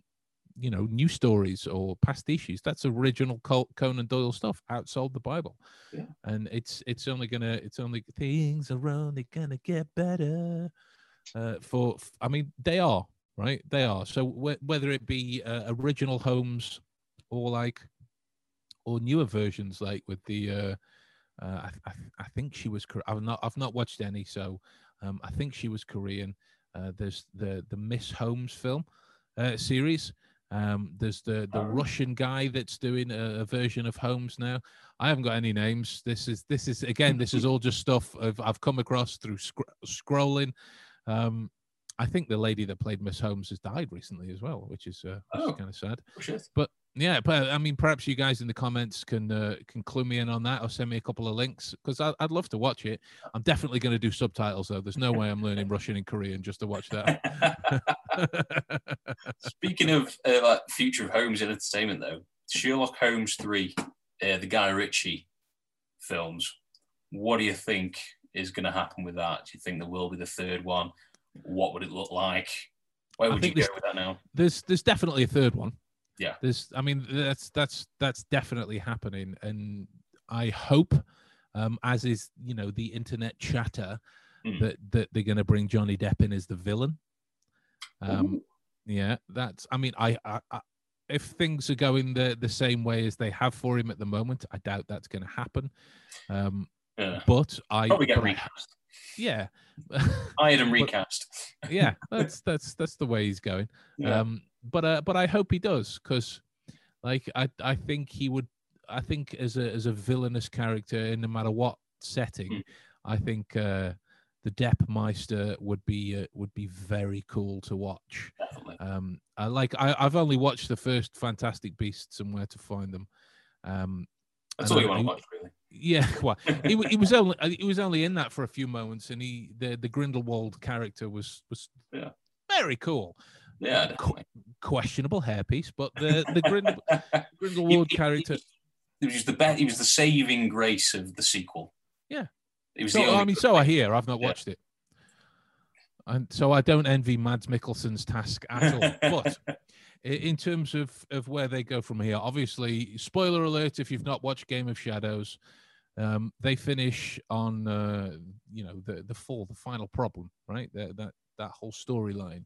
you know new stories or pastiches that's original conan doyle stuff outsold the bible Yeah. and it's it's only gonna it's only things are only gonna get better uh for i mean they are right they are so wh- whether it be uh, original Holmes or like or newer versions like with the uh uh, I, I, I think she was. I've not. I've not watched any, so um, I think she was Korean. Uh, there's the the Miss Holmes film uh, series. Um, there's the the Oh. Russian guy that's doing a, a version of Holmes now. I haven't got any names. This is this is again. This is all just stuff I've, I've come across through scr- scrolling. Um, I think the lady that played Miss Holmes has died recently as well, which is, uh, which Oh. is kind of sad. Oh, shit. Yeah, but I mean, perhaps you guys in the comments can uh, can clue me in on that or send me a couple of links because I'd love to watch it. I'm definitely going to do subtitles though. There's no way I'm learning Russian and Korean just to watch that. Speaking of uh, like future of Holmes in entertainment, though, Sherlock Holmes three, uh, the Guy Ritchie films. What do you think is going to happen with that? Do you think there will be the third one? What would it look like? Where would you go with that now? there's there's definitely a third one. Yeah. There's I mean that's that's that's definitely happening and I hope um as is you know the internet chatter Mm. that that they're going to bring Johnny Depp in as the villain. Um Ooh. yeah, that's I mean I, I, I if things are going the the same way as they have for him at the moment, I doubt that's going to happen. Um Yeah. but I Probably get I- recast. yeah. Hired and But- recast. yeah, that's that's that's the way he's going. Yeah. Um, but uh, but I hope he does because, like, I I think he would. I think as a as a villainous character, in no matter what setting, Mm. I think uh, the Depp Meister would be uh, would be very cool to watch. Definitely. Um, I like I, I've only watched the first Fantastic Beasts and Where to Find Them. Um, That's all you want to watch, really. yeah, well, he, he was only he was only in that for a few moments, and he the the Grindelwald character was was Yeah. very cool. Yeah. Qu-. Questionable hairpiece, but the the Grindel, Grindelwald He- he- character. He was the best. He was the saving grace of the sequel. Yeah. He was So the I mean, so I hear. I've not Yeah. watched it, and so I don't envy Mads Mikkelsen's task at all. But in terms of of where they go from here, obviously, spoiler alert: if you've not watched Game of Shadows, um, they finish on uh, you know the the fall, the final problem, right? That that that whole storyline.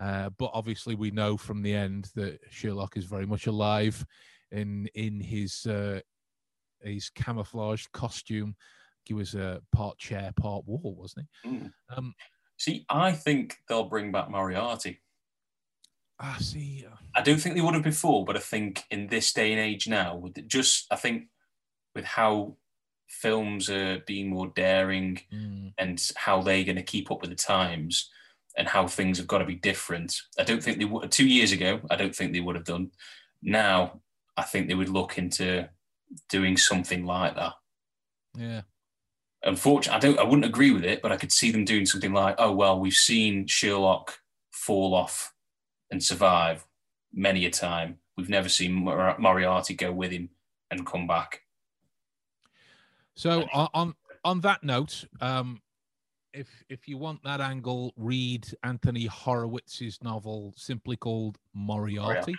Uh, but obviously, we know from the end that Sherlock is very much alive in in his uh, his camouflaged costume. He was a uh, part chair, part wall, wasn't he? Mm. Um, See, I think they'll bring back Moriarty. ah, see, uh, I don't think they would have before, but I think in this day and age now, with just I think with how films are being more daring mm, and how they're going to keep up with the times and how things have got to be different. I don't think they would two years ago. I don't think they would have done. Now, I think they would look into doing something like that. yeah, Unfortunately, I don't. I wouldn't agree with it, but I could see them doing something like, "Oh well, we've seen Sherlock fall off and survive many a time. We've never seen Mor- Moriarty go with him and come back." So on on, on that note, um, if if you want that angle, read Anthony Horowitz's novel, simply called Moriarty.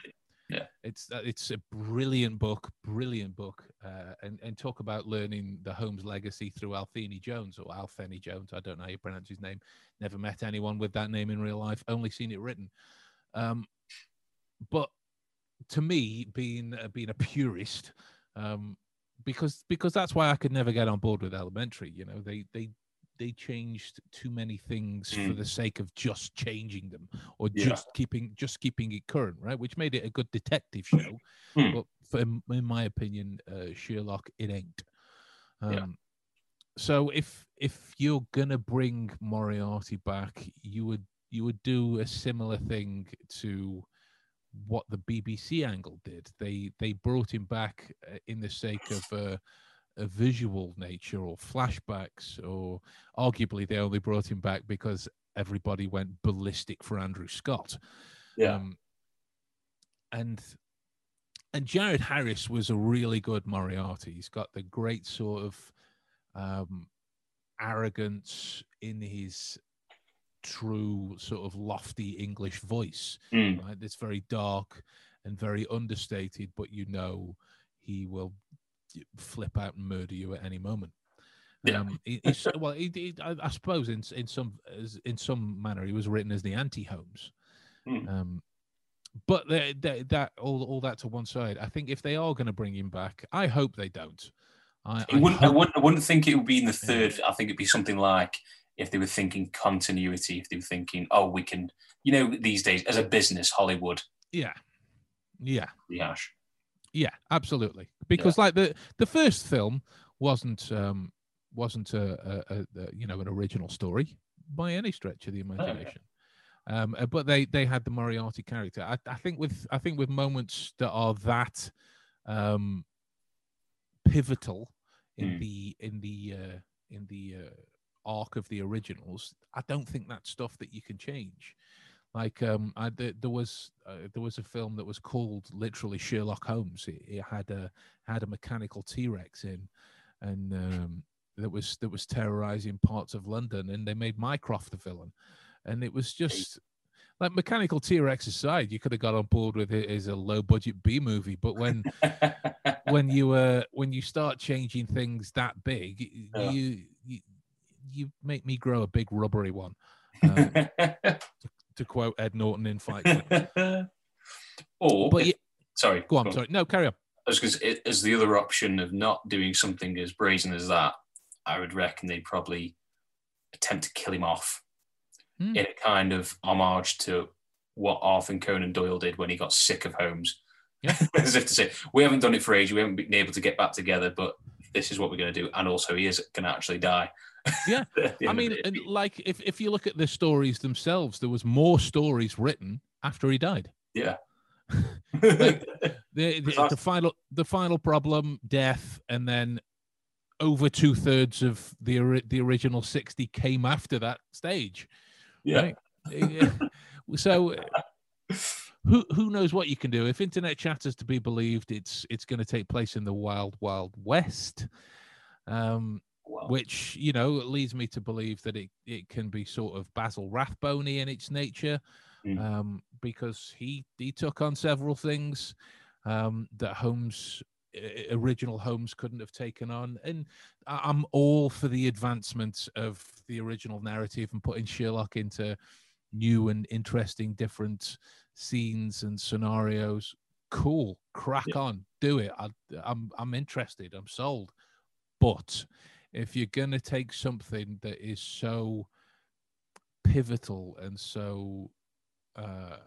Yeah. It's uh, it's a brilliant book, brilliant book, uh, and and talk about learning the Holmes legacy through Athelney Jones or Athelney Jones. I don't know how you pronounce his name. Never met anyone with that name in real life. Only seen it written. Um, but to me, being uh, being a purist, um, because because that's why I could never get on board with Elementary. You know, they they they changed too many things Mm. for the sake of just changing them or Yeah. just keeping just keeping it current, right? Which made it a good detective show, Mm. but for, in in my opinion, uh, Sherlock it ain't. Um, Yeah. So if if you're gonna bring Moriarty back, you would you would do a similar thing to what the BBC angle did. They they brought him back uh, in the sake of uh, a visual nature or flashbacks, or arguably they only brought him back because everybody went ballistic for Andrew Scott. Yeah. Um, and and Jared Harris was a really good Moriarty. He's got the great sort of um, arrogance in his true sort of lofty English voice. Mm. Right, it's very dark and very understated, but you know he will flip out and murder you at any moment. Yeah. Um, he- well, he, he, I, I suppose in in some as- in some manner he was written as the anti-Holmes. Hmm. Um, but the, the, that all all that to one side. I think if they are going to bring him back, I hope they don't. I, It wouldn't, I, wouldn't, I wouldn't think it would be in the third. I think it'd be something like if they were thinking continuity, if they were thinking, oh, we can, you know, these days as a business, Hollywood, yeah, yeah. rehash. Yeah, absolutely. Because like the the first film wasn't um wasn't a, a, a, you know an original story by any stretch of the imagination. Um, uh, but they they had the Moriarty character. I, I think with I think with moments that are that um pivotal in Hmm. the in the uh, in the uh, arc of the originals, I don't think that's stuff that you can change. Like um, I, there, there was uh, there was a film that was called literally Sherlock Holmes. It, it had a had a mechanical T Rex in, and um, that was that was terrorizing parts of London, and they made Mycroft the villain, and it was just like mechanical T Rex aside, you could have got on board with it as a low budget B movie, but when when you uh when you start changing things that big, you you you make me grow a big rubbery one. Um, to quote Ed Norton in Fight Club. or, But if- yeah, sorry, go on, sorry. No, carry on. because as the other option of not doing something as brazen as that, I would reckon they'd probably attempt to kill him off Hmm. in a kind of homage to what Arthur Conan Doyle did when he got sick of Holmes. Yeah. as if to say, we haven't done it for ages, we haven't been able to get back together, but this is what we're going to do. And also, he is going to actually die. Yeah. I mean, like if if you look at the stories themselves, there was more stories written after he died. yeah. like- The the, the final the final problem, death, and then over two thirds of the the original sixty came after that stage. yeah. right? So who who knows what you can do if internet chat is to be believed it's it's going to take place in the wild wild west um Well, which you know leads me to believe that it it can be sort of basil rathbone in its nature Mm. um because he he took on several things um that holmes original Holmes couldn't have taken on. And I'm all for the advancement of the original narrative and putting Sherlock into new and interesting different scenes and scenarios. Cool, crack Yeah. on, do it. I, I'm I'm interested. I'm sold. But if you're gonna take something that is so pivotal and so uh,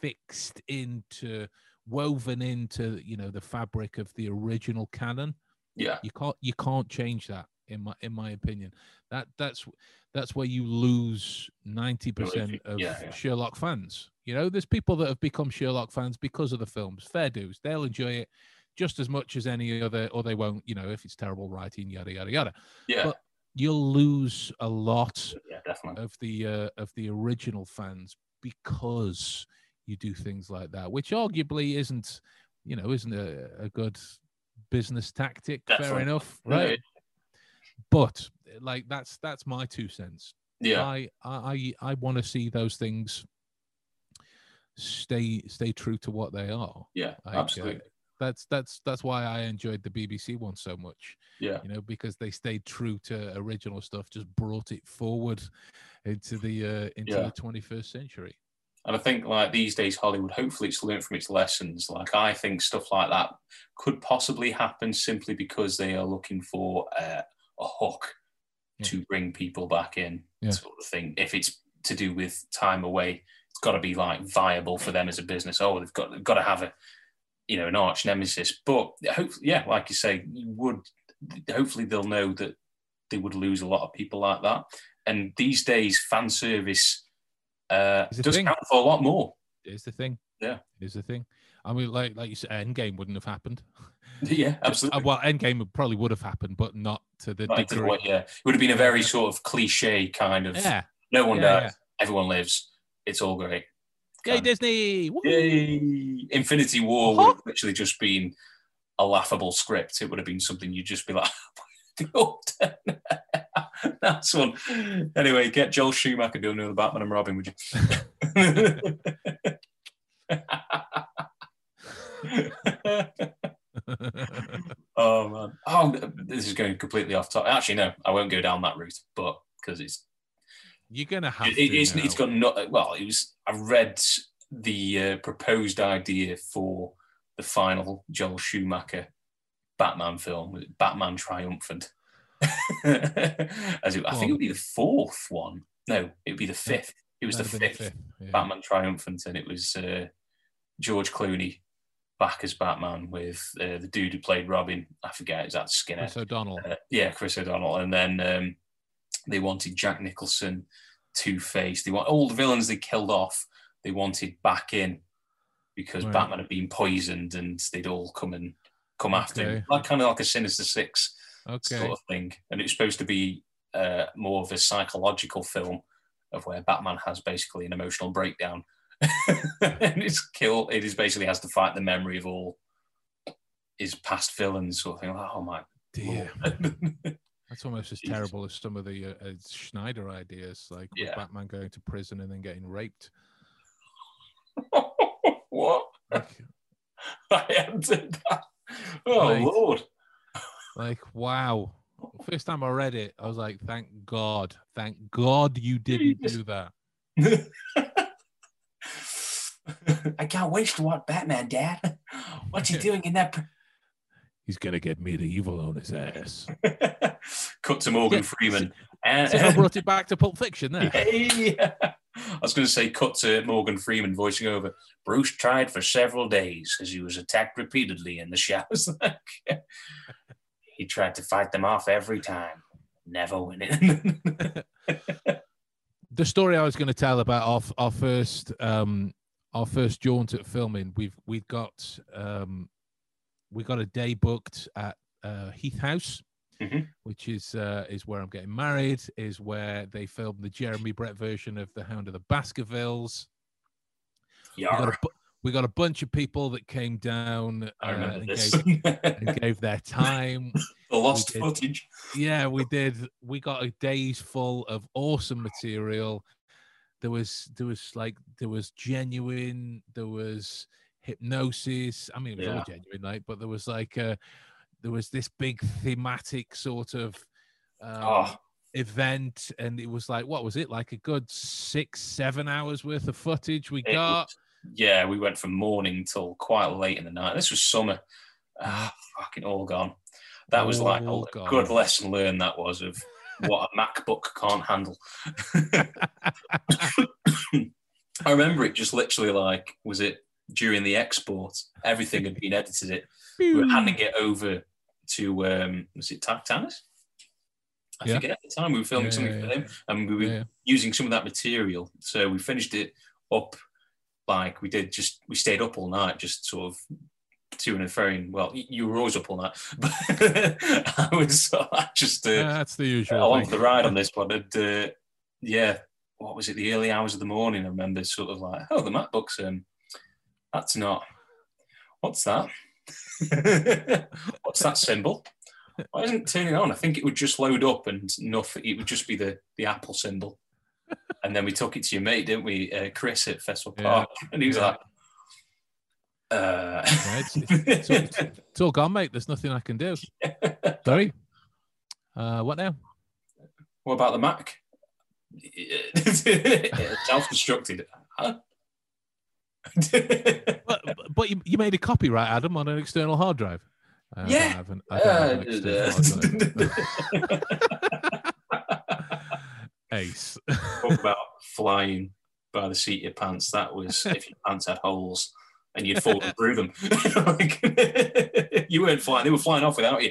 fixed into woven into you know the fabric of the original canon yeah. you can't you can't change that in my in my opinion. That that's that's where you lose 90% of Yeah, yeah. sherlock fans. You know there's people that have become sherlock fans because of the films. Fair dues. They'll enjoy it just as much as any other or they won't you know if it's terrible writing yada yada yada Yeah. But- you'll lose a lot yeah, definitely. of the uh, of the original fans because you do things like that, which arguably isn't, you know, isn't a, a good business tactic. Fair enough, No, right? But like that's that's my two cents. Yeah. I I I want to see those things stay stay true to what they are. Yeah. I- absolutely. That's that's that's why I enjoyed the BBC one so much Yeah. you know, because they stayed true to original stuff, just brought it forward into the uh, into Yeah. the 21st century. And I think like these days, Hollywood, hopefully it's learned from its lessons. Like I think stuff like that could possibly happen simply because they are looking for uh, a hook Yeah. to bring people back in, Yeah. sort of thing. If it's to do with time away, it's got to be like viable for them as a business. Oh, they've got they've got to have a you know an arch nemesis. But hopefully, yeah, like you say, you would hopefully they'll know that they would lose a lot of people like that. And these days, fan service uh, does thing. count for a lot more. Is the thing. Yeah. Is the thing. I mean, like like you said, Endgame wouldn't have happened. yeah, absolutely. Uh, well, Endgame would- probably would have happened, but not to the Not degree. what- yeah, it would have been a very sort of cliche kind of. Yeah. No one Yeah, dies, everyone lives. It's all great. Yay, Disney! Woo! Yay! Infinity War Uh-huh. would have literally just been a laughable script. It would have been something you'd just be like, "Oh, that's one. Anyway, get Joel Schumacher doing another Batman and Robin, would you? oh man! Oh, this is going completely off topic. Actually, no, I won't go down that route, but because it's You're gonna have it, to. it's, now. it's got not well it was i read the uh, proposed idea for the final joel schumacher batman film batman triumphant as it, i think it would be the fourth one no it would be the fifth it was the That'd have fifth, yeah. batman triumphant and it was uh, george clooney back as batman with uh, the dude who played robin i forget is that skinner Chris O'Donnell. uh, yeah, Chris O'Donnell, and then um, they wanted Jack Nicholson, Two Face. They want all the villains they killed off. They wanted back in because Right. Batman had been poisoned, and they'd all come and come after Okay. him, like kind of like a Sinister Six Okay. sort of thing. And it was supposed to be uh, more of a psychological film of where Batman has basically an emotional breakdown, and it's kill. It is basically has to fight the memory of all his past villains, sort of thing. Like, oh my Dear. That's almost as terrible as some of the uh, uh, Snyder ideas, like with Batman going to prison and then getting raped. what? Like, I entered that. Oh Right. lord. like, wow. First time I read it, I was like, thank God. Thank God you didn't do that. I can't wait to watch Batman, Dad. What's he doing in that? Pr- He's going to get medieval on his ass. Cut to Morgan Yeah, Freeman. And, So I brought it back to Pulp Fiction there. Hey! I was going to say, cut to Morgan Freeman voicing over. Bruce tried for several days as he was attacked repeatedly in the showers. he tried to fight them off every time, never winning. the story I was going to tell about our, our first um our first jaunt at filming we've we've got um we got a day booked at uh, Heath House Mhm. which is uh, is where I'm getting married is where they filmed the Jeremy Brett version of The Hound of the Baskervilles we got, a, we got a bunch of people that came down uh, and, gave, and gave their time the lost did. footage. yeah we did we got a days full of awesome material there was there was like there was genuine there was hypnosis i mean it was all genuine like but there was like uh there was this big thematic sort of um, Oh. event and it was like what was it like a good six seven hours worth of footage we It got was- yeah, we went from morning till quite late in the night. This was summer. Ah, fucking all gone. That was like a All good lesson learned. That was of what a MacBook can't handle. I remember it just literally like, was it during the export? Everything had been edited. It we were handing it over to um, was it Tactanis? I Yeah. forget at the time we were filming Yeah, something yeah, for yeah. him, and we were yeah using some of that material. So we finished it up like we did. Just we stayed up all night, just sort of to and fro. Well, you were always up all night, but I was I just uh, that's the usual along thing. for the ride on this one. And uh, yeah, what was it? The early hours of the morning. I remember sort of like, oh, the MacBook's um, that's not. What's that? What's that symbol? Why isn't it turning on? I think it would just load up and nothing. It would just be the the Apple symbol. And then we took it to your mate, didn't we, uh, Chris at Festival Yeah. Park? And he was Yeah. like, uh, Yeah, it's- it's- it's- It's all gone, mate. There's nothing I can do. Sorry. Uh, what now? what about the Mac? Self-destructed. Huh? But, but you, you made a copy, right, Adam, on an external hard drive. Uh, Yeah. an- I don't have an Uh, drive. Ace. Talk about flying by the seat of your pants. That was if your pants had holes and you'd fall through them. Like, you weren't flying; they were flying off without you.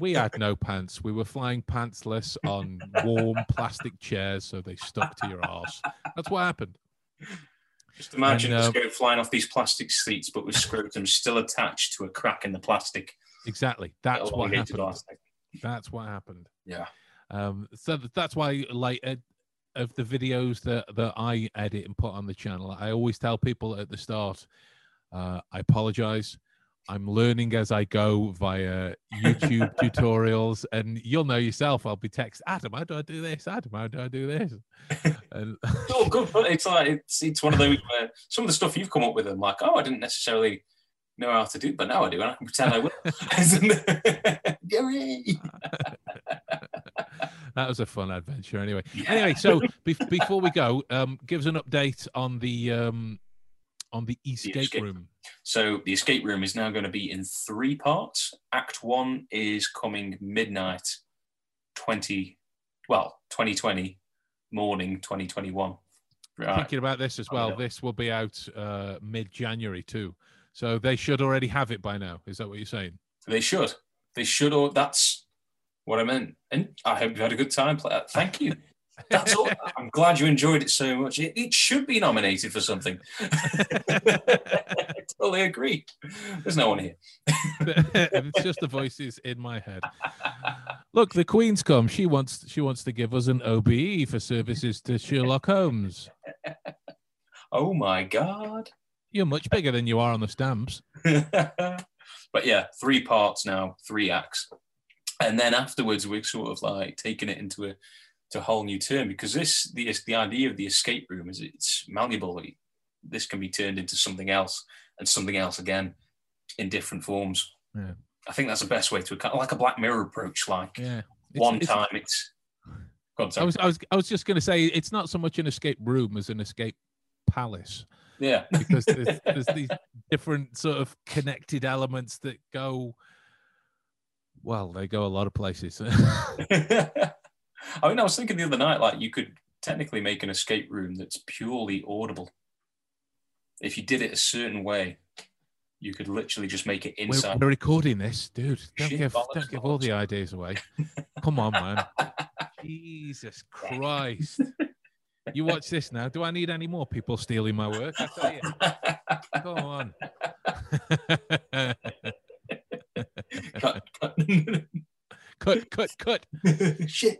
We had no pants. We were flying pantsless on warm plastic chairs, so they stuck to your arse. That's what happened. Just imagine And, us uh, going flying off these plastic seats, but with scrotum still attached to a crack in the plastic. Exactly. That's what happened. That's what happened. Yeah. Um, so that's why, like, uh, of the videos that that I edit and put on the channel, I always tell people at the start, uh, I apologize. I'm learning as I go via YouTube tutorials, and you'll know yourself. I'll be text Adam, how do I do this? Adam, how do I do this? And It's all good, but it's like it's it's one of those where some of the stuff you've come up with, I'm like, oh, I didn't necessarily know how to do, but now I do, and I can pretend I will. That was a fun adventure, anyway. Yeah. Anyway, so bef- before we go, um, give us an update on the um, on the escape escape room. So the escape room is now going to be in three parts. Act one is coming midnight, twenty, well, twenty twenty morning, twenty twenty one. Right. thinking about this as Oh, well. This will be out uh, mid January too, so they should already have it by now. Is that what you're saying? They should. They should. Or that's what I meant. And I hope you had a good time. Thank you. That's all. I'm glad you enjoyed it so much. It, it should be nominated for something. I totally agree. There's no one here. it's just the voices in my head. Look, the Queen's come. She wants she wants to give us an OBE for services to Sherlock Holmes. Oh my god. You're much bigger than you are on the stamps. but yeah, three parts now, three acts, and then afterwards we're sort of like taking it into a to a whole new term because this the the idea of the escape room is it's malleable. This can be turned into something else and something else again in different forms. Yeah. I think that's the best way to like a Black Mirror approach. Like Yeah. It's- one it's- time it's. On, I was I was I was just going to say it's not so much an escape room as an escape palace yeah. because there's, there's these different sort of connected elements that go. Well, they go a lot of places. I mean, I was thinking the other night, like you could technically make an escape room that's purely audible. If you did it a certain way, you could literally just make it we're, inside. we're recording this, dude. Don't Shit, give bollocks, don't give all the ideas away. Come on, man. Jesus Christ. You watch this now. Do I need any more people stealing my work? I tell you. Come on. cut, cut. cut, cut, cut. Shit.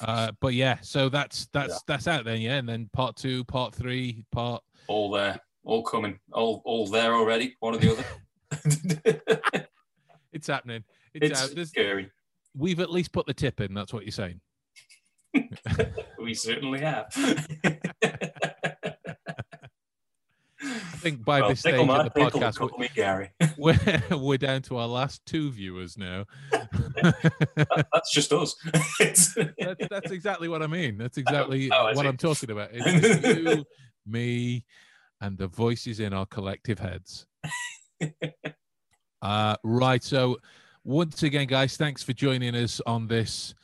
Uh, but yeah, so that's that's that's out then, yeah. And then part two, part three, part All there, all coming, all all there already. One or the other. it's happening. It's, it's out. Scary. we've at least put the tip in. That's what you're saying. We certainly have. I think by Well, this stage of the podcast, call me Gary. we're, we're down to our last two viewers now. That- that's just us. It's- that's, that's exactly what I mean. That's exactly oh, what. I'm talking about. It's you, me, and the voices in our collective heads. Uh, right. So, once again, guys, thanks for joining us on this.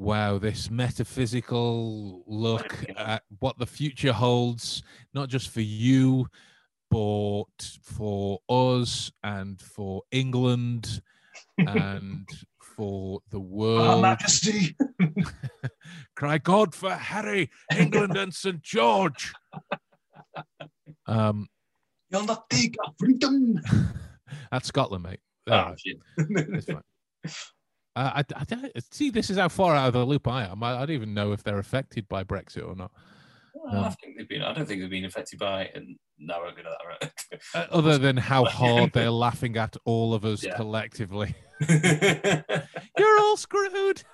Wow, this metaphysical look at what the future holds, not just for you, but for us and for England and for the world. Our Majesty. Cry God for Harry, England, and St. George. Um, You'll not take our freedom. that's Scotland, mate. Oh, Alright, shit. Uh, I, I don't see. This is how far out of the loop I am. I, I don't even know if they're affected by Brexit or not. Well, I think they've been. I don't think they've been affected by it. And no, we're good at Uh, other than how hard they're laughing at all of us Yeah. collectively. You're all screwed.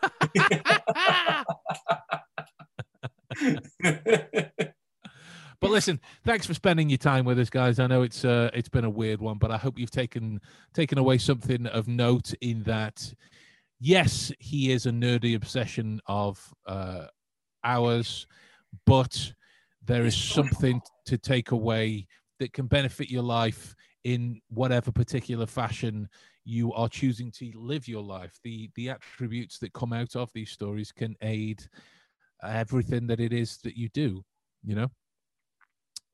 But listen, thanks for spending your time with us, guys. I know it's uh, it's been a weird one, but I hope you've taken taken away something of note in that. Yes, he is a nerdy obsession of uh, ours, but there is something to take away that can benefit your life in whatever particular fashion you are choosing to live your life. The the attributes that come out of these stories can aid everything that it is that you do. You know.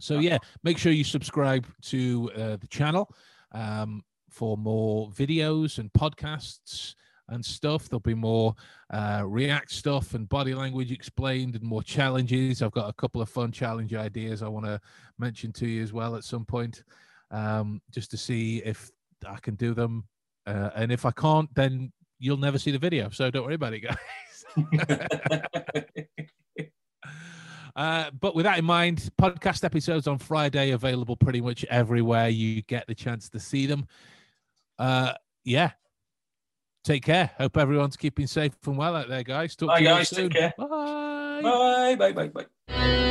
So yeah, make sure you subscribe to uh, the channel um, for more videos and podcasts and stuff. There'll be more uh, React stuff and body language explained and more challenges. I've got a couple of fun challenge ideas I want to mention to you as well at some point, um, just to see if I can do them. Uh, and if I can't, then you'll never see the video. So don't worry about it, guys. Uh, but with that in mind, podcast episodes on Friday available pretty much everywhere you get the chance to see them. Uh, yeah. Take care. Hope everyone's keeping safe and well out there, guys. Talk bye, guys. Soon. Take care. Bye. Bye. Bye. Bye. Bye.